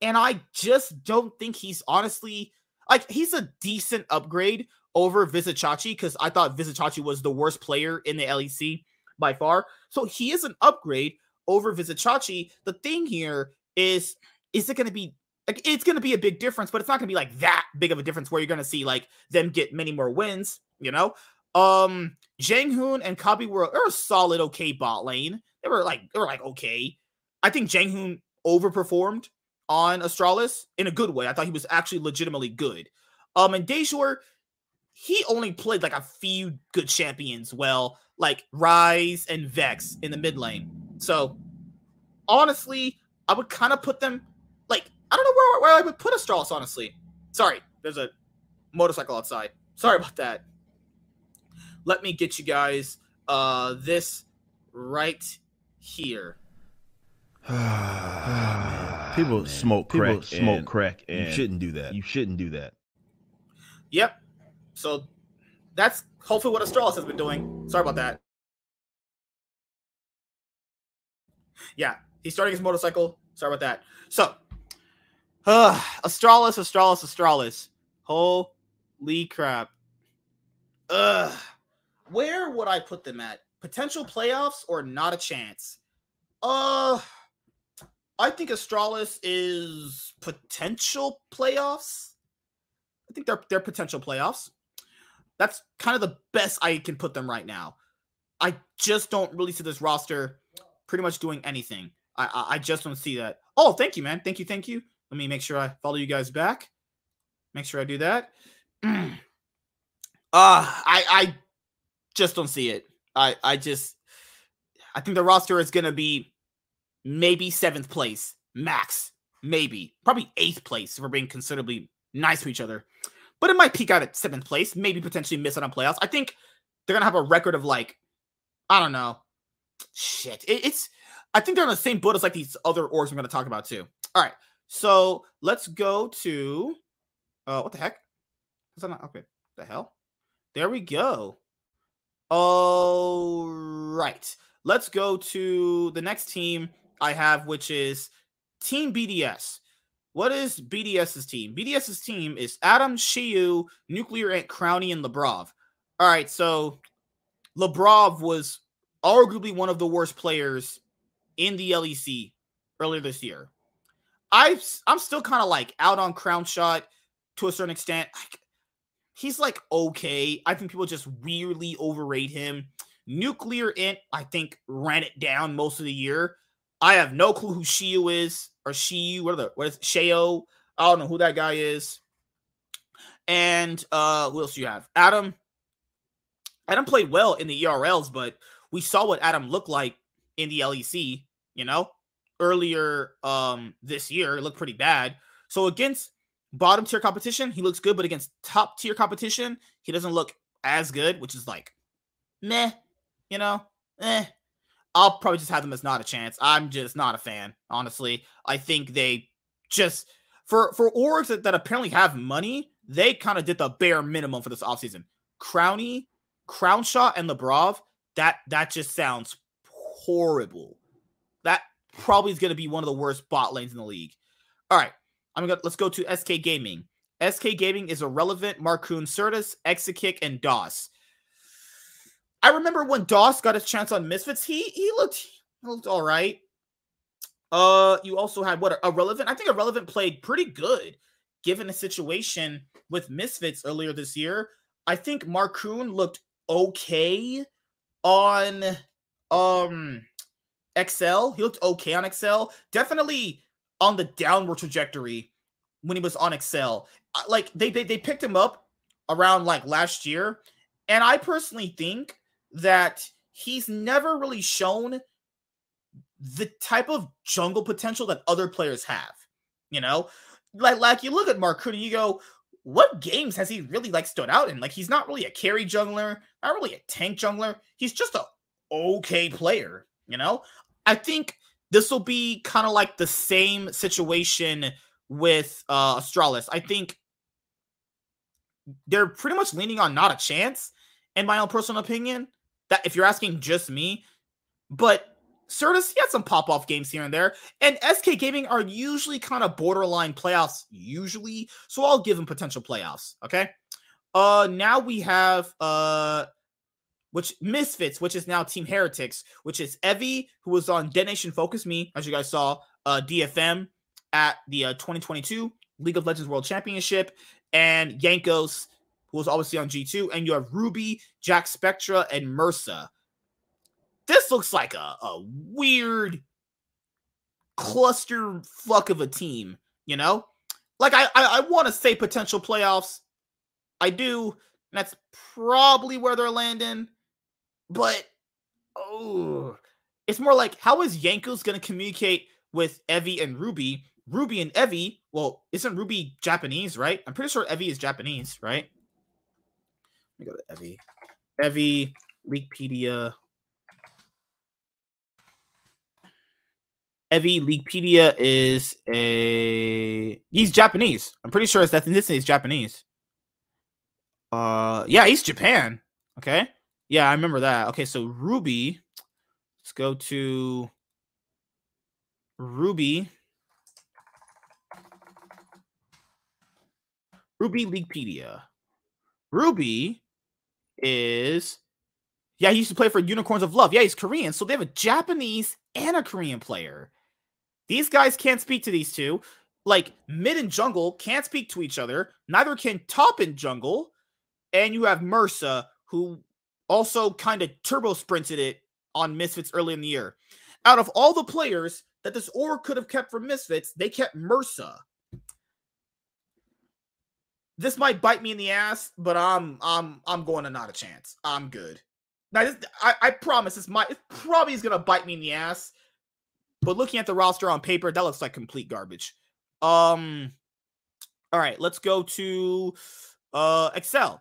And I just don't think he's honestly like he's a decent upgrade over Vizicsacsi because I thought Vizicsacsi was the worst player in the LEC by far. So he is an upgrade over Vizicsacsi. The thing here is, is it going to be like it's going to be a big difference, but it's not going to be like that big of a difference where you're going to see like them get many more wins, you know? Um, JeongHoon and Kobbe were, were a solid, okay bot lane. They were like, they were like, okay. I think JeongHoon overperformed on Astralis in a good way. I thought he was actually legitimately good. Um, and Dajor, he only played like a few good champions well, like Ryze and Vex in the mid lane. So honestly, I would kind of put them like I don't know where, where I would put Astralis, honestly. Sorry, there's a motorcycle outside. Sorry about that let me get you guys uh this right here. <sighs> People Man. smoke crack. People smoke crack, and you shouldn't do that. You shouldn't do that. Yep. So that's hopefully what Astralis has been doing. Sorry about that. Yeah, he's starting his motorcycle. Sorry about that. So, uh, Astralis, Astralis, Astralis. Holy crap. Ugh. Where would I put them at? Potential playoffs or not a chance? Uh, I think Astralis is potential playoffs. I think they're they're potential playoffs. That's kind of the best I can put them right now. I just don't really see this roster pretty much doing anything. I I, just don't see that. Oh, thank you, man. Thank you, thank you. Let me make sure I follow you guys back. Make sure I do that. Uh, <clears throat> I I just don't see it. I I just I think the roster is gonna be maybe seventh place max, maybe probably eighth place if we're being considerably nice to each other. But it might peak out at seventh place, maybe potentially miss out on playoffs. I think they're gonna have a record of like I don't know, shit. It, it's I think they're on the same boat as like these other orgs I'm gonna talk about too. All right, so let's go to uh what the heck? Is that not okay? The hell? There we go. All right. Let's go to the next team I have, which is Team BDS. What is BDS's team? BDS's team is Adam, Xiyu, Nuclearint, Crownie, and Labrov. All right, so Labrov was arguably one of the worst players in the LEC earlier this year. i I'm still kind of like out on Crownshot to a certain extent. Like, he's like okay. I think people just weirdly overrate him. Nuclearint, I think, ran it down most of the year. I have no clue who Xiyu is or Xiyu. What are the what is Sheo? I don't know who that guy is. And uh who else do you have? Adam. Adam played well in the ERLs, but we saw what Adam looked like in the LEC, you know, earlier um this year. It looked pretty bad. So against bottom tier competition, he looks good, but against top tier competition, he doesn't look as good, which is like meh, you know, eh. I'll probably just have them as not a chance. I'm just not a fan, honestly. I think they just for for orgs that, that apparently have money, they kind of did the bare minimum for this offseason. Crownie, Crownshot, and Labrov, that that just sounds horrible. Probably is gonna be one of the worst bot lanes in the league. All right. I'm gonna let's go to SK Gaming. SK Gaming is irrelevant. Markoon Sertuss, Exakick, and Doss. I remember when Doss got his chance on Misfits, he he looked he looked all right. Uh, you also had what a irrelevant. I think irrelevant played pretty good given the situation with Misfits earlier this year. I think Markoon looked okay on um Excel. He looked okay on Excel. Definitely on the downward trajectory when he was on Excel. Uh, like they they, they picked him up around like last year, and I personally think that he's never really shown the type of jungle potential that other players have. You know, like like you look at Mark Cooney, you go, what games has he really like stood out in? Like he's not really a carry jungler, not really a tank jungler. He's just a okay player. You know, I think this will be kind of like the same situation with uh Astralis. I think they're pretty much leaning on not a chance, in my own personal opinion. That if you're asking just me, but Sertuss, he had some pop off games here and there. And SK Gaming are usually kind of borderline playoffs, usually. So I'll give them potential playoffs. Okay. Uh now we have uh which Misfits, which is now Team Heretics, which is Evi, who was on DetonatioN FocusMe, as you guys saw, uh DFM at the uh, 2022 League of Legends World Championship, and Jankos, who was obviously on G2, and you have Ruby, Jackspektra, and Mersa this looks like a, a weird cluster fuck of a team, you know? Like I I, I want to say potential playoffs. I do. and that's probably where they're landing. But oh, it's more like how is Jankos going to communicate with Evi and Ruby? Ruby and Evi, well, isn't Ruby Japanese, right? I'm pretty sure Evi is Japanese, right? Let me go to Evi. Evi, Wikipedia. Evi Leaguepedia is a he's Japanese. I'm pretty sure his ethnicity is Japanese. Uh yeah, he's Japan. Okay. Yeah, I remember that. Okay, so Ruby. Let's go to Ruby. Ruby Leaguepedia. Ruby is yeah, he used to play for Unicorns of Love. Yeah, he's Korean. So they have a Japanese and a Korean player. These guys can't speak to these two. Like mid and jungle can't speak to each other. Neither can top and jungle. And you have Mursa, who also kind of turbo sprinted it on Misfits early in the year. Out of all the players that this org could have kept from Misfits, they kept Mersa. This might bite me in the ass, but I'm I'm I'm going to not a chance. I'm good. Now, this, I, I promise this might it probably is gonna bite me in the ass but looking at the roster on paper, that looks like complete garbage. Um, all right, let's go to uh Excel.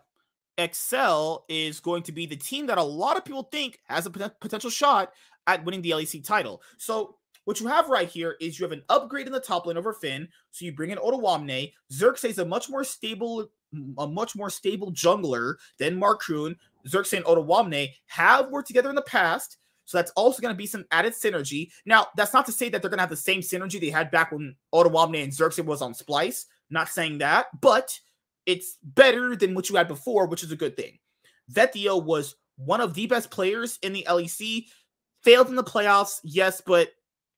Excel is going to be the team that a lot of people think has a potential shot at winning the LEC title. So what you have right here is you have an upgrade in the top lane over Finn. So you bring in Odoamne. Xerxe is a much more stable, a much more stable jungler than Markoon. Xerxe and Odoamne have worked together in the past. So that's also going to be some added synergy. Now, that's not to say that they're going to have the same synergy they had back when Odoamne and Xerxe was on Splyce. Not saying that, but it's better than what you had before, which is a good thing. Vetheo was one of the best players in the LEC. Failed in the playoffs, yes, but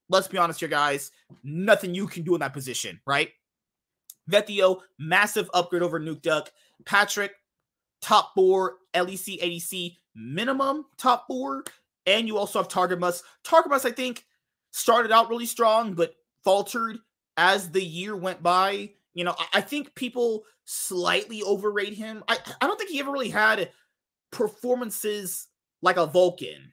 let's be honest here, guys. Nothing you can do in that position, right? Vetheo, massive upgrade over Nuke Duck. Patrik, top four, LEC, ADC, minimum top four and you also have Targamas. Targamas, I think, started out really strong, but faltered as the year went by. You know, I, think people slightly overrate him. I, I don't think he ever really had performances like a Vulcan,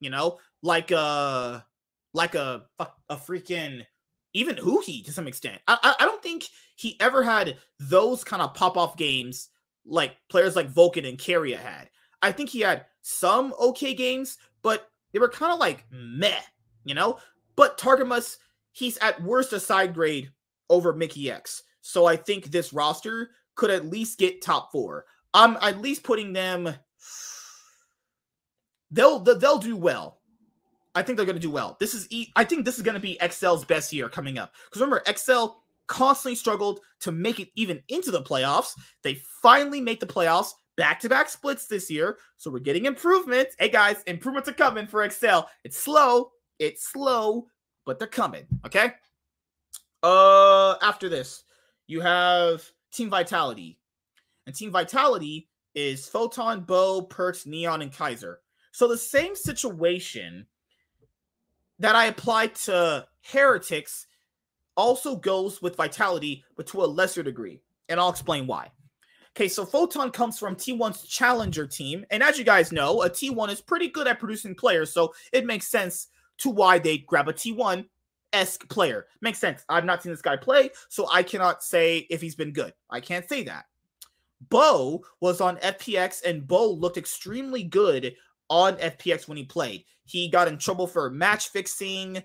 you know, like a like a a, a freaking even Huhi to some extent. I, I, don't think he ever had those kind of pop off games like players like Vulcan and Keria had. I think he had some okay games, but they were kind of like meh, you know? But Targamas, he's at worst a side grade over Mikyx. So I think this roster could at least get top four. I'm at least putting them. They'll they'll do well. I think they're going to do well. This is I think this is going to be XL's best year coming up. Because remember, XL constantly struggled to make it even into the playoffs. They finally make the playoffs back to back splits this year. So we're getting improvements. Hey guys, improvements are coming for XL. It's slow, it's slow, but they're coming. Okay. Uh, after this, you have Team Vitality. And Team Vitality is Photon, Bo, Perkz, Neon, and Kaiser. So the same situation that I applied to Heretics also goes with Vitality, but to a lesser degree. And I'll explain why. Okay, so Photon comes from T1's challenger team. And as you guys know, a T1 is pretty good at producing players. So it makes sense to why they grab a T1 esque player. Makes sense. I've not seen this guy play, so I cannot say if he's been good. I can't say that. Bo was on FPX, and Bo looked extremely good on FPX when he played. He got in trouble for match fixing,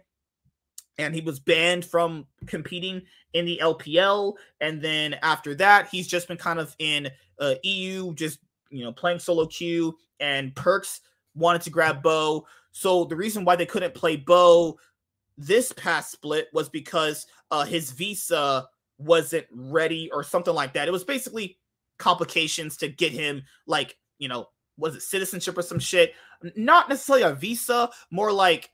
and he was banned from competing in the LPL. And then after that, he's just been kind of in uh, EU, just you know playing solo queue. And Perkz wanted to grab Bo, so the reason why they couldn't play Bo this past split was because uh, his visa wasn't ready or something like that. It was basically complications to get him like you know was it citizenship or some shit? Not necessarily a visa, more like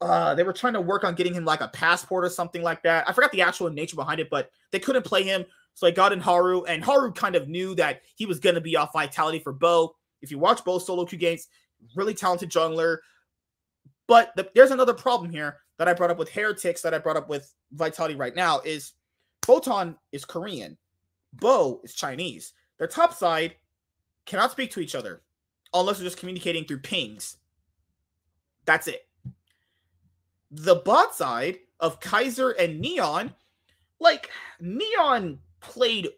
uh, they were trying to work on getting him like a passport or something like that. I forgot the actual nature behind it, but they couldn't play him. So I got in Haru, and Haru kind of knew that he was going to be off vitality for Bo. If you watch Bo's solo queue games, really talented jungler. But the, there's another problem here that I brought up with Heretics that I brought up with Vitality right now is Photon is Korean, Bo is Chinese. Their top side cannot speak to each other unless they're just communicating through pings. That's it. The bot side of Kaiser and Neon, like Neon played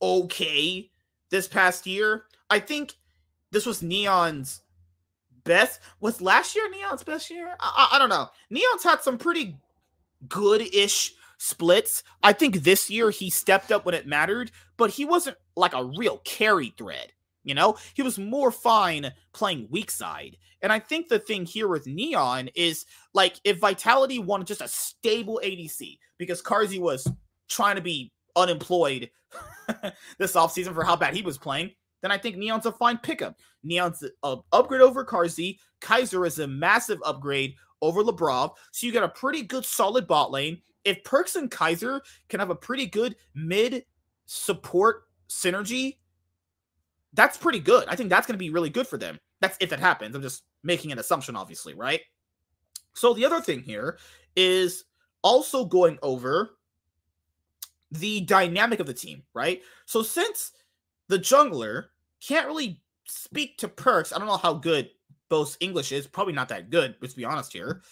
okay this past year. I think this was Neon's best. Was last year Neon's best year? I, I, I don't know. Neon's had some pretty good-ish splits. I think this year he stepped up when it mattered, but he wasn't like a real carry thread. You know, he was more fine playing weak side. And I think the thing here with Neon is like if Vitality wanted just a stable ADC because Carzzy was trying to be unemployed <laughs> this offseason for how bad he was playing, then I think Neon's a fine pickup. Neon's an upgrade over Carzzy. Kaiser is a massive upgrade over Labrov. So you get a pretty good solid bot lane. If Perkz and Kaiser can have a pretty good mid support synergy, that's pretty good. I think that's going to be really good for them. That's if it happens. I'm just making an assumption, obviously, right? So the other thing here is also going over the dynamic of the team, right? So since the jungler can't really speak to Perkz. I don't know how good Bo's English is, probably not that good, let's be honest here.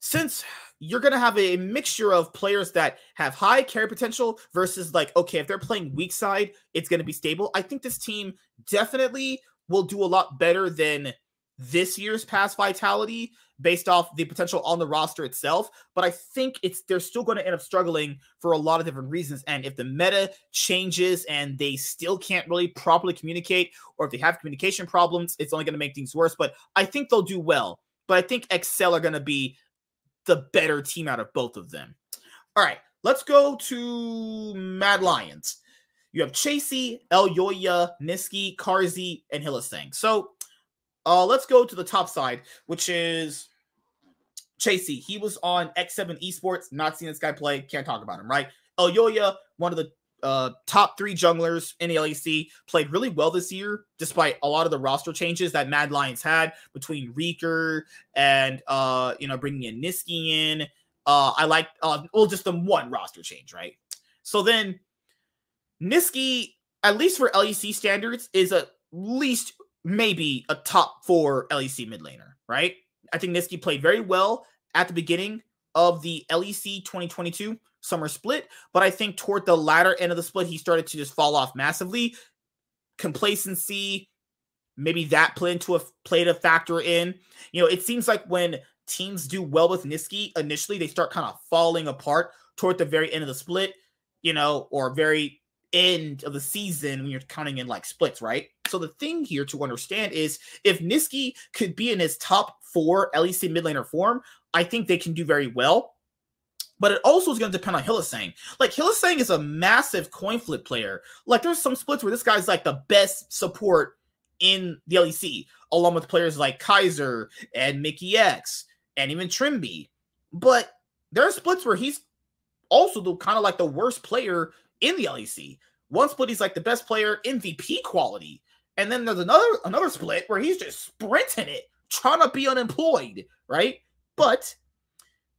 Since you're going to have a mixture of players that have high carry potential versus like okay if they're playing weak side it's going to be stable i think this team definitely will do a lot better than this year's past vitality based off the potential on the roster itself but i think it's they're still going to end up struggling for a lot of different reasons and if the meta changes and they still can't really properly communicate or if they have communication problems it's only going to make things worse but i think they'll do well but i think excel are going to be the better team out of both of them. All right, let's go to Mad Lions. You have Chasy, Elyoya, Nisqy, Carzzy, and Hylissang. So uh, let's go to the top side, which is Chasy. He was on X7 Esports. Not seeing this guy play. Can't talk about him, right? Elyoya, one of the uh, top three junglers in the LEC, played really well this year, despite a lot of the roster changes that Mad Lions had between Reeker and uh, you know bringing in Nisqy in. Uh, I like uh, well just the one roster change, right? So then Nisqy, at least for LEC standards, is at least maybe a top four LEC mid laner, right? I think Nisqy played very well at the beginning of the LEC 2022 summer split. But I think toward the latter end of the split, he started to just fall off massively. Complacency, maybe that played into a played a factor in. You know, it seems like when teams do well with Nisqy initially they start kind of falling apart toward the very end of the split, you know, or very end of the season when you're counting in like splits, right? So the thing here to understand is if Nisqy could be in his top four LEC mid laner form, I think they can do very well. but it also is going to depend on Hylissang. Like Hylissang is a massive coin flip player. Like there's some splits where this guy's like the best support in the LEC, along with players like Kaiser and Mikyx and even Trymbi. But there are splits where he's also the kind of like the worst player in the LEC. One split he's like the best player MVP quality. And then there's another another split where he's just sprinting it, trying to be unemployed, right? But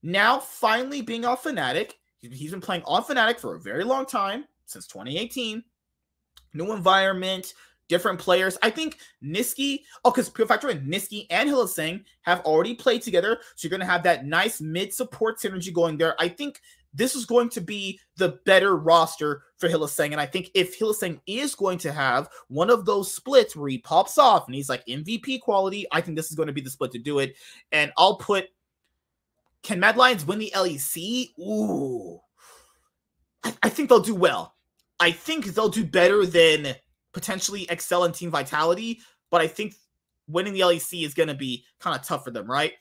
now finally being off Fnatic, he's been playing on Fnatic for a very long time, since 2018. New environment, different players. I think Nisqy, oh, because Pure Factor and Nisqy and Hylissang have already played together. So you're going to have that nice mid support synergy going there. I think this is going to be the better roster for Hylissang. And I think if Hylissang is going to have one of those splits where he pops off and he's like MVP quality, I think this is going to be the split to do it. And I'll put can Mad Lions win the LEC? Ooh. I, I think they'll do well. I think they'll do better than potentially Excel and Team Vitality, but I think winning the LEC is going to be kind of tough for them, right?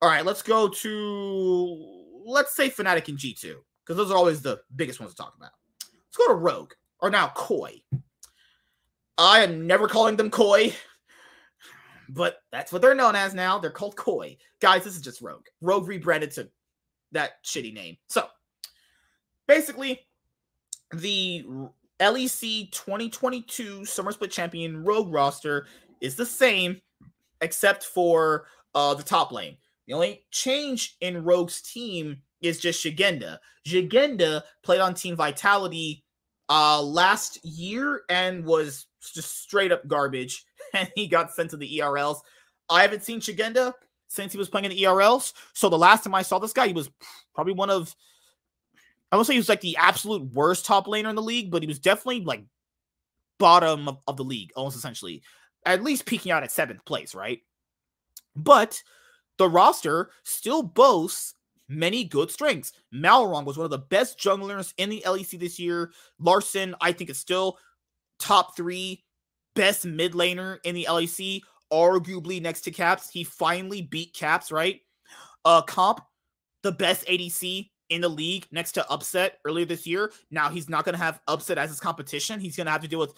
All right, let's go to let's say Fnatic and G2 because those are always the biggest ones to talk about. Let's go to Rogue or now Koi. I am never calling them Koi, but that's what they're known as now. They're called Koi. Guys, this is just Rogue. Rogue rebranded to that shitty name. So basically, the LEC 2022 Summer Split Champion Rogue roster is the same, except for uh, the top lane. The only change in Rogue's team is just Szygenda. Szygenda played on Team Vitality uh, last year and was just straight up garbage, <laughs> and he got sent to the ERLs. I haven't seen Szygenda since he was playing in the ERLs. So the last time I saw this guy, he was probably one of I won't say he was like the absolute worst top laner in the league, but he was definitely like bottom of, of the league, almost essentially. At least peaking out at seventh place, right? But the roster still boasts many good strengths. Malrang was one of the best junglers in the LEC this year. Larssen, I think, is still top three best mid laner in the LEC, arguably next to Caps. He finally beat Caps, right? Uh, Comp, the best ADC in the league next to Upset earlier this year. Now he's not going to have Upset as his competition. He's going to have to deal with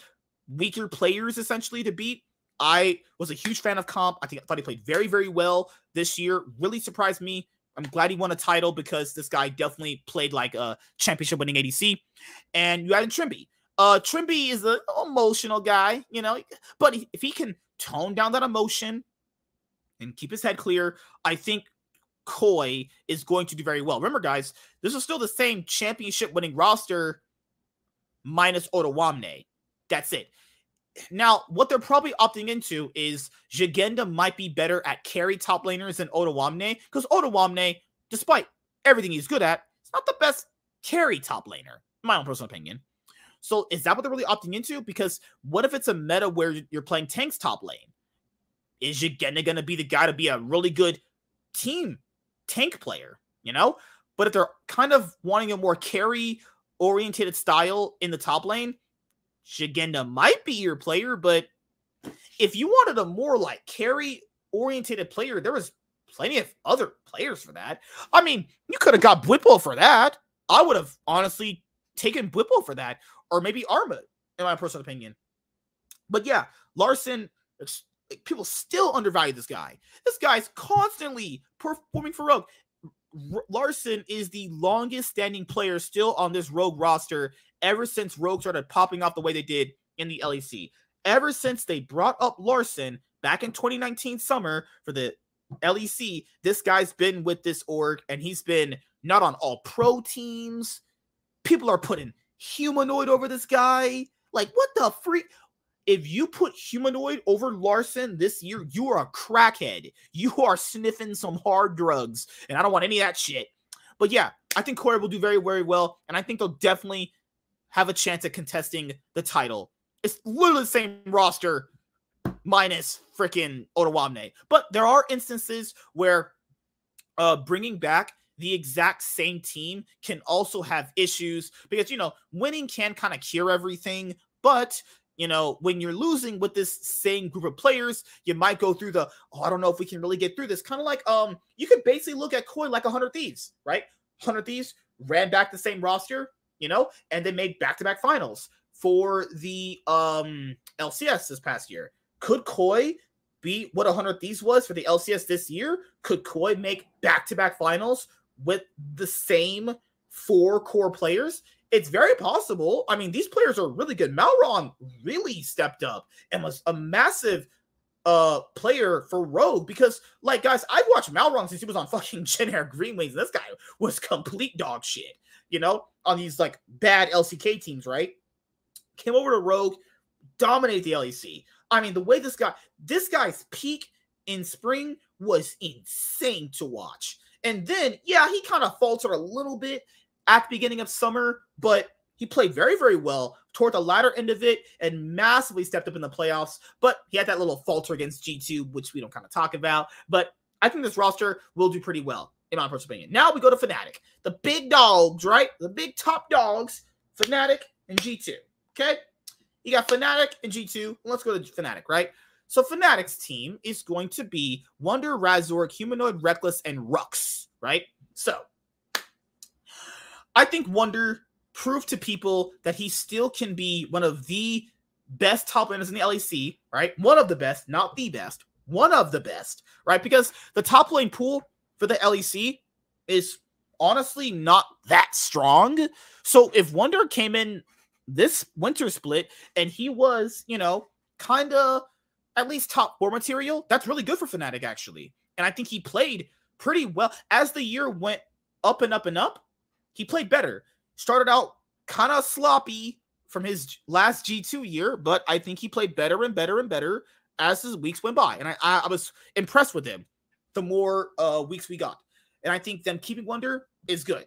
weaker players essentially to beat. I was a huge fan of Comp. I think I thought he played very, very well this year. Really surprised me. I'm glad he won a title because this guy definitely played like a championship winning ADC. And you added Trymbi. Uh, Trymbi is an emotional guy, you know, but if he can tone down that emotion and keep his head clear, I think Koi is going to do very well. Remember, guys, this is still the same championship winning roster minus Odoamne. That's it. Now, what they're probably opting into is Szygenda might be better at carry top laners than Odoamne because Odoamne, despite everything he's good at, is not the best carry top laner, my own personal opinion. So, is that what they're really opting into? Because what if it's a meta where you're playing tanks top lane? Is Szygenda going to be the guy to be a really good team tank player, you know? But if they're kind of wanting a more carry orientated style in the top lane, Szygenda might be your player, but if you wanted a more like carry oriented player, there was plenty of other players for that. I mean, you could have got Bwipo for that. I would have honestly taken Bwipo for that, or maybe Arma, in my personal opinion. But yeah, Larssen, eh, people still undervalue this guy. This guy's constantly performing for Rogue. Larssen is the longest standing player still on this Rogue roster ever since Rogue started popping off the way they did in the LEC. Ever since they brought up Larssen back in 2019 summer for the LEC, this guy's been with this org and he's been not on all pro teams. People are putting humanoid over this guy. Like, what the freak? If you put humanoid over Larssen this year, you are a crackhead. You are sniffing some hard drugs, and I don't want any of that shit. But yeah, I think Koi will do very, very well, and I think they'll definitely have a chance at contesting the title. It's literally the same roster minus freaking Odoamne. But there are instances where uh, bringing back the exact same team can also have issues because, you know, winning can kind of cure everything. But, you know, when you're losing with this same group of players, you might go through the, oh, I don't know if we can really get through this. Kind of like, um, you could basically look at Koi like a 100 Thieves, right? 100 Thieves ran back the same roster, you know, and they made back to back finals for the um LCS this past year. Could Koi be what 100 Thieves was for the LCS this year? Could Koi make back to back finals with the same four core players? It's very possible. I mean, these players are really good. Malrang really stepped up and was a massive uh player for Rogue because, like, guys, I've watched Malrang since he was on fucking <laughs> Generic Green Wings. This guy was complete dog shit, you know, on these like bad LCK teams, right? Came over to Rogue, dominated the LEC. I mean, the way this guy, this guy's peak in spring was insane to watch. And then, yeah, he kind of faltered a little bit at the beginning of summer, but he played very, very well toward the latter end of it and massively stepped up in the playoffs. But he had that little falter against G2, which we don't kind of talk about. But I think this roster will do pretty well, in my personal opinion. Now we go to Fnatic, the big dogs, right? The big top dogs, Fnatic and G2. Okay. You got Fnatic and G2. Let's go to Fnatic, right? So Fnatic's team is going to be Wunder, Razork, Humanoid, Rekkles, and Rhuckz, right? So I think Wunder proved to people that he still can be one of the best top laners in the LEC, right? One of the best, not the best, one of the best, right? Because the top lane pool for the LEC is honestly not that strong. So if Wunder came in this winter split and he was, you know, kind of at least top four material, that's really good for Fnatic actually. And I think he played pretty well as the year went up and up and up. He played better started out kind of sloppy from his last G2 year, but I think he played better and better and better as his weeks went by. And I, I, I was impressed with him the more uh, weeks we got. And I think them keeping Wunder is good.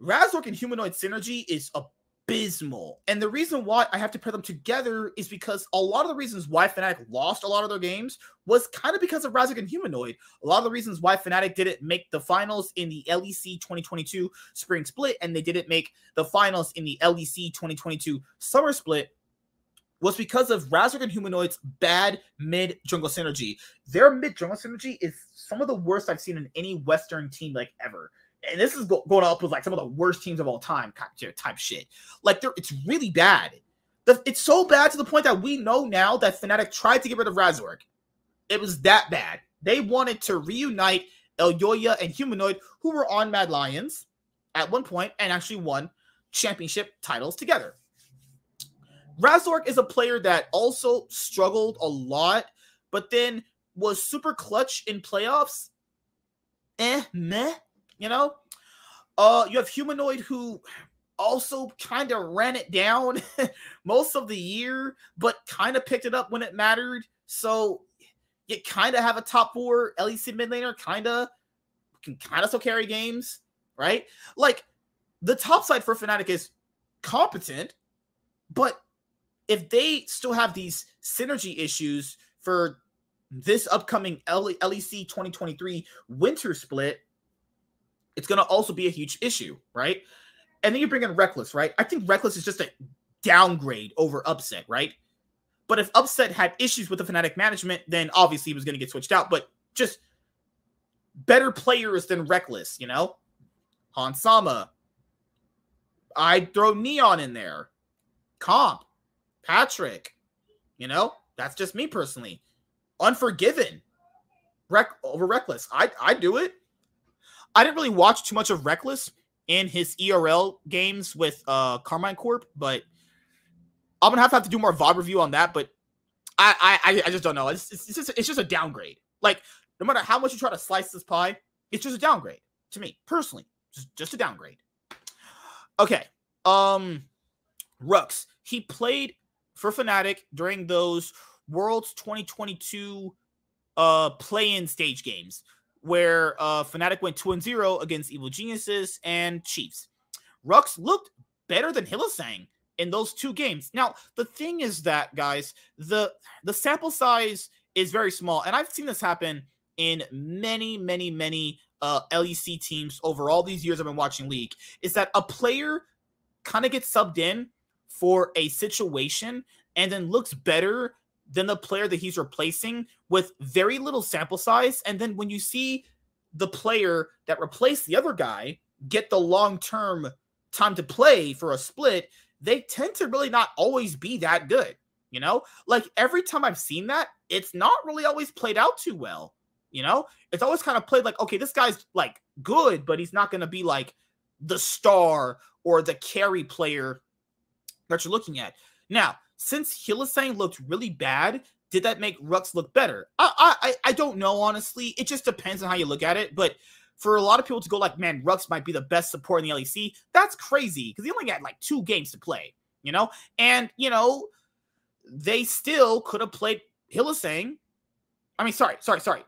Razork and Humanoid synergy is a abysmal. And the reason why I have to pair them together is because a lot of the reasons why Fnatic lost a lot of their games was kind of because of Razork and Humanoid. A lot of the reasons why Fnatic didn't make the finals in the LEC 2022 spring split and they didn't make the finals in the LEC 2022 summer split was because of Razork and Humanoid's bad mid jungle synergy. Their mid jungle synergy is some of the worst I've seen in any Western team like ever and this is going up with like some of the worst teams of all time type shit. Like it's really bad. It's so bad to the point that we know now that Fnatic tried to get rid of Razork. It was that bad. They wanted to reunite El Elyoya and Humanoid, who were on Mad Lions at one point and actually won championship titles together. Razork is a player that also struggled a lot, but then was super clutch in playoffs. Eh, meh you know, uh, you have humanoid who also kind of ran it down <laughs> most of the year, but kind of picked it up when it mattered. So you kind of have a top four LEC mid laner, kind of can kind of still carry games, right? Like the top side for Fnatic is competent, but if they still have these synergy issues for this upcoming LEC 2023 winter split, it's going to also be a huge issue, right? And then you bring in Rekkles, right? I think Rekkles is just a downgrade over Upset, right? But if Upset had issues with the Fnatic management, then obviously he was going to get switched out. But just better players than Rekkles, you know? Hans Sama. I'd throw Neon in there. Comp. Patrik. You know? That's just me personally. Unforgiven. Wreck over Rekkles. I I do it. I didn't really watch too much of Rekkles in his ERL games with uh Karmine Corp, but I'm gonna have to, have to do more VOD review on that. But I I I just don't know. It's, it's, just it's just a downgrade. Like no matter how much you try to slice this pie, it's just a downgrade to me personally. Just just a downgrade. Okay. Um, Rhuckz. He played for Fnatic during those Worlds 2022 uh play-in stage games where uh, Fnatic went 2 and 0 against Evil Geniuses and Chiefs. Rhuckz looked better than Hylissang in those two games. Now, the thing is that, guys, the the sample size is very small, and I've seen this happen in many, many, many uh, LEC teams over all these years I've been watching League. Is that a player kind of gets subbed in for a situation and then looks better than the player that he's replacing with very little sample size. And then when you see the player that replaced the other guy get the long term time to play for a split, they tend to really not always be that good. You know, like every time I've seen that, it's not really always played out too well. You know, it's always kind of played like, okay, this guy's like good, but he's not going to be like the star or the carry player that you're looking at. Now, since Hylissang looked really bad, did that make Rhuckz look better? I, I I don't know honestly. It just depends on how you look at it. But for a lot of people to go like, man, Rhuckz might be the best support in the LEC, that's crazy because he only got like two games to play, you know? And, you know, they still could have played Hylissang. I mean, sorry, sorry, sorry.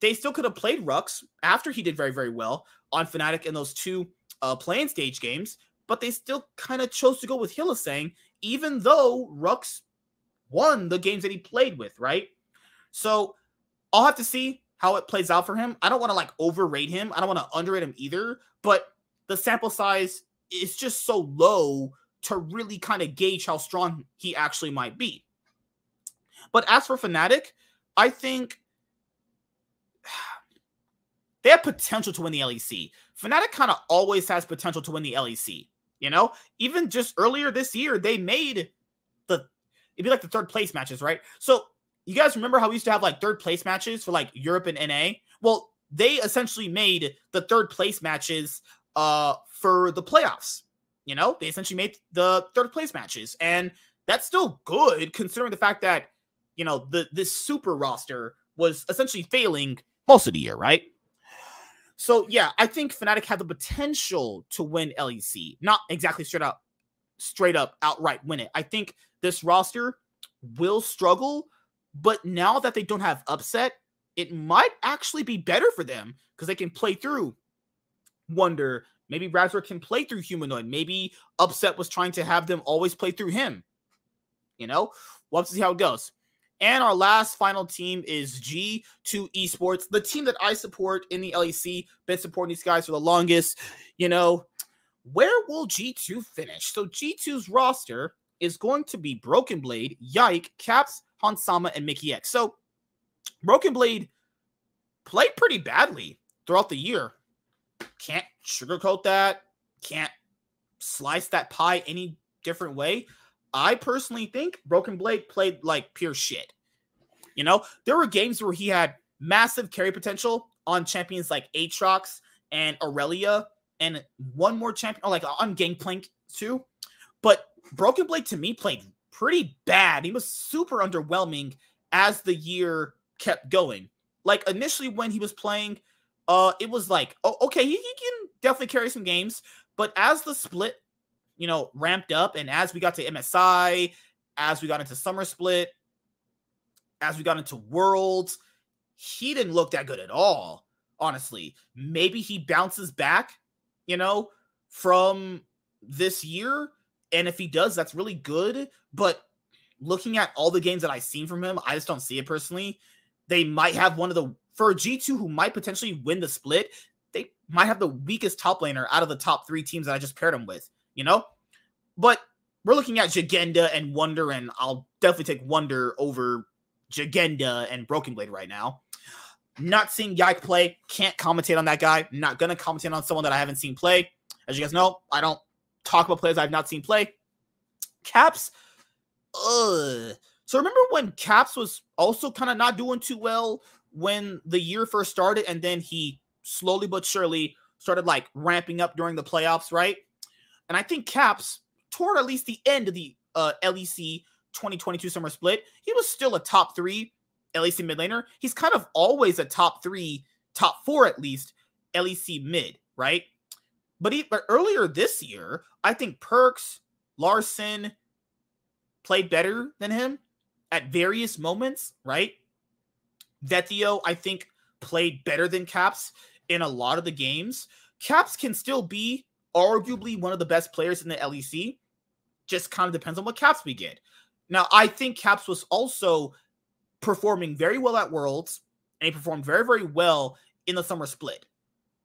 They still could have played Rux after he did very, very well on Fnatic in those two uh, playing stage games, but they still kind of chose to go with Hylissang, even though Rhuckz won the games that he played with, right? So I'll have to see how it plays out for him. I don't want to like overrate him. I don't want to underrate him either, but the sample size is just so low to really kind of gauge how strong he actually might be. But as for Fnatic, I think <sighs> they have potential to win the LEC. Fnatic kind of always has potential to win the LEC. You know, even just earlier this year, they made the it'd be like the third place matches, right? So you guys remember how we used to have like third place matches for like Europe and NA? Well, they essentially made the third place matches uh for the playoffs. You know, they essentially made the third place matches, and that's still good considering the fact that you know the this super roster was essentially failing most of the year, right? So yeah, I think Fnatic had the potential to win LEC, not exactly straight up, straight up outright win it. I think this roster will struggle but now that they don't have upset, it might actually be better for them because they can play through Wunder. Maybe Razork can play through Humanoid. Maybe Upset was trying to have them always play through him. You know, we'll have to see how it goes. And our last final team is G2 Esports, the team that I support in the LEC. Been supporting these guys for the longest. You know, where will G2 finish? So G2's roster is going to be Broken Blade, Yike, Caps, Hansama, and Mikyx. So Broken Blade played pretty badly throughout the year. Can't sugarcoat that. Can't slice that pie any different way. I personally think Broken Blade played like pure shit. You know, there were games where he had massive carry potential on champions like Aatrox and Aurelia, and one more champion, or like on Gangplank too. But Broken Blade to me played pretty bad. He was super underwhelming as the year kept going. Like initially when he was playing, uh, it was like, oh, okay, he, he can definitely carry some games. But as the split, you know, ramped up, and as we got to MSI, as we got into Summer Split, as we got into Worlds, he didn't look that good at all. Honestly, maybe he bounces back, you know, from this year and if he does, that's really good. But looking at all the games that I've seen from him, I just don't see it personally. They might have one of the for a G2 who might potentially win the split, they might have the weakest top laner out of the top three teams that I just paired him with, you know? But we're looking at Szygenda and Wunder, and I'll definitely take Wunder over Szygenda and Broken Blade right now. Not seeing Yike play, can't commentate on that guy. Not gonna commentate on someone that I haven't seen play. As you guys know, I don't talk about players I've not seen play. Caps, ugh. So remember when Caps was also kind of not doing too well when the year first started, and then he slowly but surely started like ramping up during the playoffs, right? And I think Caps, toward at least the end of the uh, LEC 2022 summer split, he was still a top three LEC mid laner. He's kind of always a top three, top four at least LEC mid, right? But, he, but earlier this year, I think Perkz, Larssen played better than him at various moments, right? Vetheo, I think, played better than Caps in a lot of the games. Caps can still be arguably one of the best players in the LEC. Just kind of depends on what Caps we get. Now, I think Caps was also performing very well at Worlds, and he performed very, very well in the summer split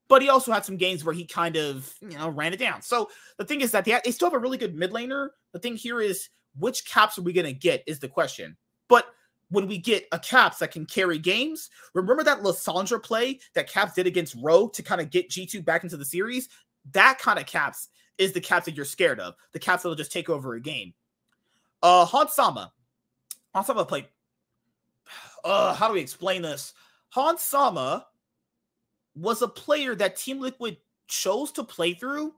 but he also had some games where he kind of you know ran it down. So the thing is that they, they still have a really good mid laner. The thing here is which caps are we going to get is the question. But when we get a Caps that can carry games. Remember that Lissandra play that Caps did against Rogue to kind of get G2 back into the series? That kind of Caps is the Caps that you're scared of. The Caps that'll just take over a game. Uh Hans Sama. Hans Sama played. <sighs> Uh, how do we explain this? Hans Sama was a player that Team Liquid chose to play through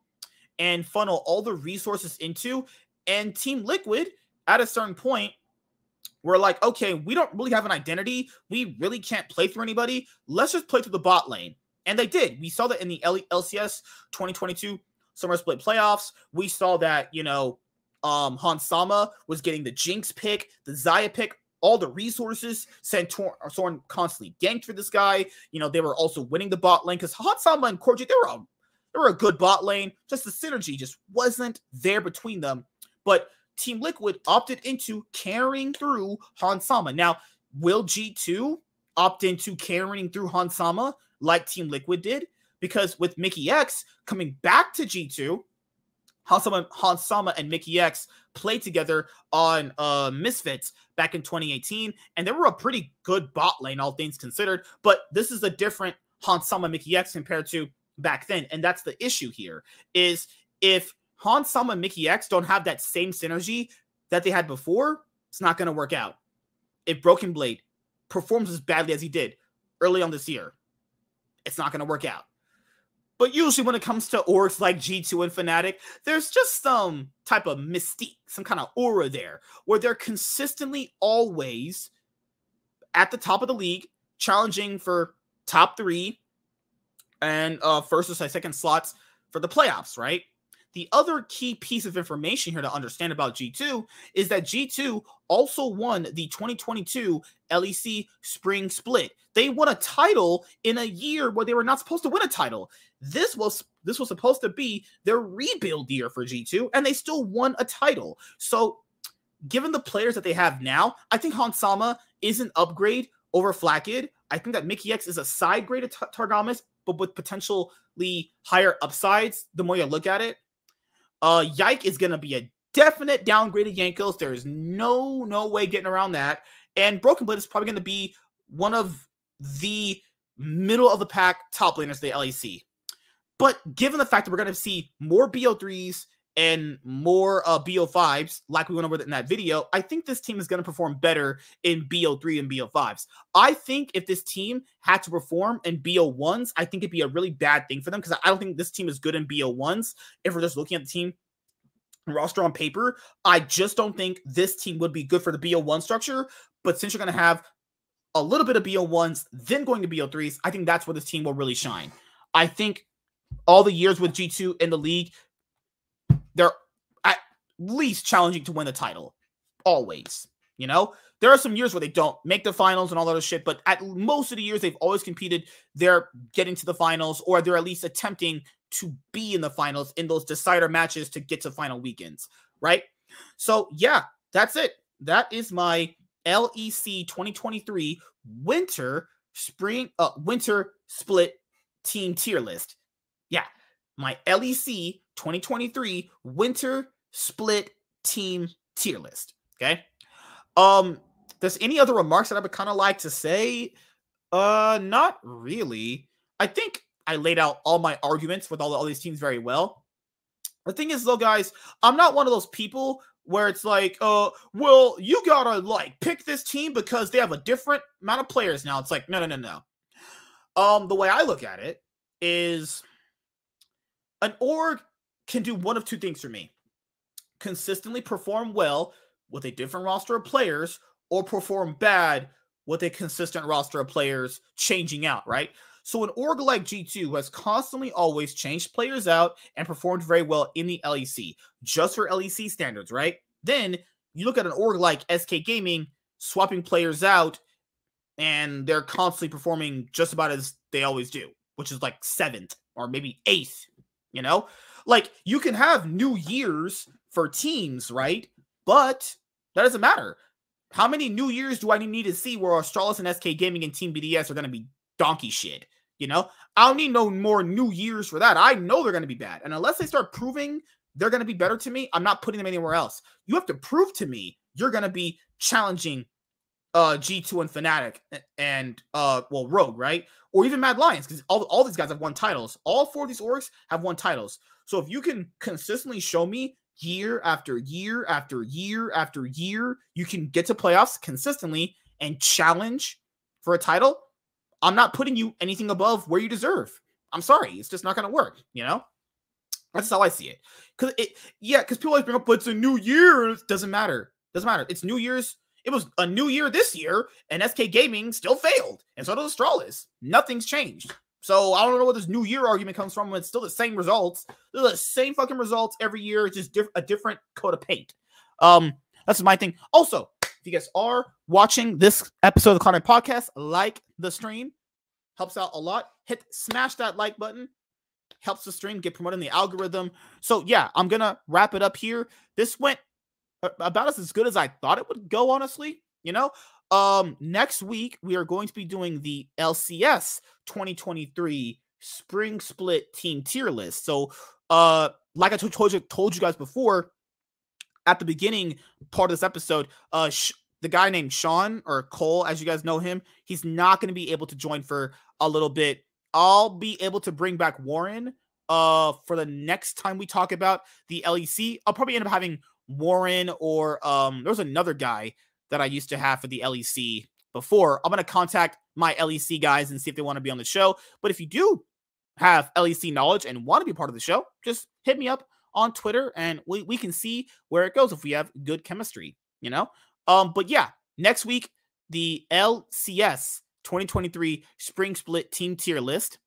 and funnel all the resources into. And Team Liquid, at a certain point, we're like, okay, we don't really have an identity. We really can't play through anybody. Let's just play through the bot lane. And they did. We saw that in the LCS 2022 Summer Split playoffs. We saw that, you know, um, Hans Sama was getting the Jinx pick, the Xayah pick, all the resources. Sent to Soren constantly ganked for this guy. You know, they were also winning the bot lane because Hans Sama and CoreJJ, they were a, they were a good bot lane. Just the synergy just wasn't there between them. But Team Liquid opted into carrying through Hans Sama. Now, will G2 opt into carrying through Hans Sama like Team Liquid did? Because with Mikyx coming back to G2, Hans Sama, Hansama and Mikyx played together on uh, Misfits back in 2018, and they were a pretty good bot lane, all things considered. But this is a different Hansama Mikyx compared to back then, and that's the issue here. Is if Hans Sama and X don't have that same synergy that they had before, it's not going to work out. If Broken Blade performs as badly as he did early on this year, it's not going to work out. But usually, when it comes to orgs like G2 and Fnatic, there's just some type of mystique, some kind of aura there, where they're consistently always at the top of the league, challenging for top three and uh, first or second slots for the playoffs, right? The other key piece of information here to understand about G2 is that G2 also won the 2022 LEC Spring Split. They won a title in a year where they were not supposed to win a title. This was this was supposed to be their rebuild year for G2 and they still won a title. So, given the players that they have now, I think Hans Sama is an upgrade over Flakked. I think that Mikyx is a side grade of Targamas, but with potentially higher upsides the more you look at it. Uh, Yike is going to be a definite downgrade of Jankos. There's no no way getting around that. And Broken Blade is probably going to be one of the middle of the pack top laners of the LEC. But given the fact that we're going to see more BO3s and more uh, BO5s, like we went over in that video, I think this team is going to perform better in BO3 and BO5s. I think if this team had to perform in BO1s, I think it'd be a really bad thing for them because I don't think this team is good in BO1s. If we're just looking at the team roster on paper, I just don't think this team would be good for the BO1 structure. But since you're going to have a little bit of BO1s, then going to BO3s, I think that's where this team will really shine. I think all the years with G2 in the league, they're at least challenging to win the title. Always. You know, there are some years where they don't make the finals and all that other shit, but at most of the years they've always competed. They're getting to the finals, or they're at least attempting to be in the finals in those decider matches to get to final weekends, right? So yeah, that's it. That is my LEC 2023 winter spring uh winter split team tier list. Yeah, my LEC 2023 winter split team tier list. Okay. Um, there's any other remarks that I would kind of like to say? Uh, not really. I think I laid out all my arguments with all, all these teams very well. The thing is, though, guys, I'm not one of those people where it's like, uh, well, you gotta like pick this team because they have a different amount of players now. It's like, no, no, no, no. Um, the way I look at it is an org can do one of two things for me consistently perform well with a different roster of players or perform bad with a consistent roster of players changing out, right? So an org like G2 has constantly always changed players out and performed very well in the LEC, just for LEC standards, right? Then you look at an org like SK Gaming swapping players out and they're constantly performing just about as they always do, which is like seventh or maybe eighth you know, like you can have new years for teams, right? But that doesn't matter. How many new years do I need to see where Astralis and SK Gaming and Team BDS are going to be donkey shit? You know, I don't need no more new years for that. I know they're going to be bad. And unless they start proving they're going to be better to me, I'm not putting them anywhere else. You have to prove to me you're going to be challenging uh G2 and Fnatic and uh well Rogue, right? Or even Mad Lions, because all, all these guys have won titles. All four of these orgs have won titles. So if you can consistently show me year after year after year after year, you can get to playoffs consistently and challenge for a title. I'm not putting you anything above where you deserve. I'm sorry, it's just not gonna work, you know? That's how I see it. Cause it, yeah, because people always bring up, but it's a new year. It doesn't matter. Doesn't matter. It's New Year's it was a new year this year, and SK Gaming still failed, and so does Astralis. Nothing's changed. So I don't know where this new year argument comes from it's still the same results. They're the same fucking results every year, it's just diff- a different coat of paint. Um, that's my thing. Also, if you guys are watching this episode of the Cloud9 Podcast, like the stream, helps out a lot. Hit smash that like button, helps the stream get promoted in the algorithm. So yeah, I'm gonna wrap it up here. This went about as, as good as I thought it would go, honestly. You know, um, next week we are going to be doing the LCS 2023 spring split team tier list. So, uh, like I told you told you guys before at the beginning part of this episode, uh, sh- the guy named Sean or Cole, as you guys know him, he's not going to be able to join for a little bit. I'll be able to bring back Warren uh for the next time we talk about the LEC. I'll probably end up having Warren or um there's another guy that I used to have for the LEC before. I'm going to contact my LEC guys and see if they want to be on the show. But if you do have LEC knowledge and want to be part of the show, just hit me up on Twitter and we, we can see where it goes if we have good chemistry, you know? Um, but yeah, next week, the LCS 2023 spring split team tier list.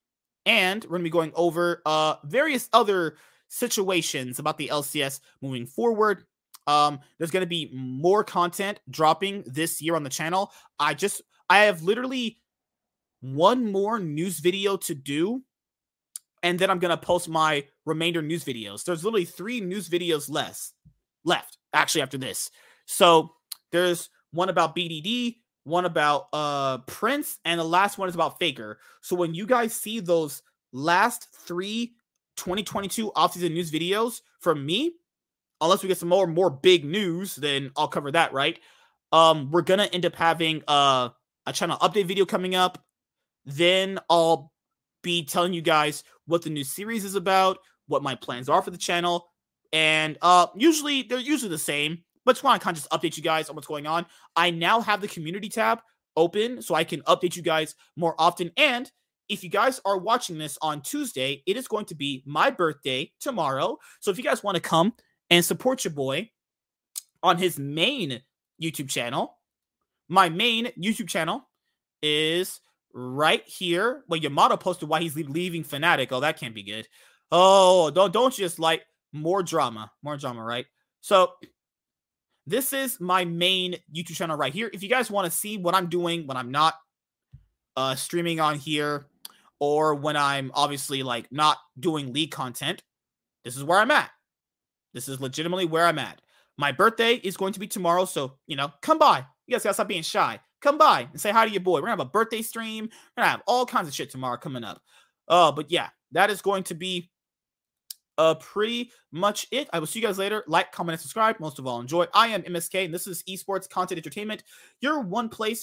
And we're going to be going over uh various other situations about the LCS moving forward. Um, there's going to be more content dropping this year on the channel. I just, I have literally one more news video to do, and then I'm going to post my remainder news videos. There's literally three news videos less left actually after this. So there's one about BDD, one about uh Prince, and the last one is about Faker. So when you guys see those last three 2022 offseason news videos from me, unless we get some more more big news, then I'll cover that, right? Um, we're gonna end up having uh, a channel update video coming up. Then I'll be telling you guys what the new series is about, what my plans are for the channel, and uh, usually they're usually the same. But just want to kind of just update you guys on what's going on. I now have the community tab open so I can update you guys more often. And if you guys are watching this on Tuesday, it is going to be my birthday tomorrow. So if you guys want to come and support your boy on his main YouTube channel. My main YouTube channel is right here. Well, Yamato posted why he's leaving Fnatic. Oh, that can't be good. Oh, don't don't just like more drama, more drama, right? So this is my main YouTube channel right here. If you guys want to see what I'm doing when I'm not uh streaming on here or when I'm obviously like not doing league content, this is where I'm at. This is legitimately where I'm at. My birthday is going to be tomorrow, so you know, come by. You guys gotta stop being shy. Come by and say hi to your boy. We're gonna have a birthday stream. We're gonna have all kinds of shit tomorrow coming up. Uh, but yeah, that is going to be uh pretty much it. I will see you guys later. Like, comment, and subscribe. Most of all, enjoy. I am MSK, and this is Esports Content Entertainment, your one place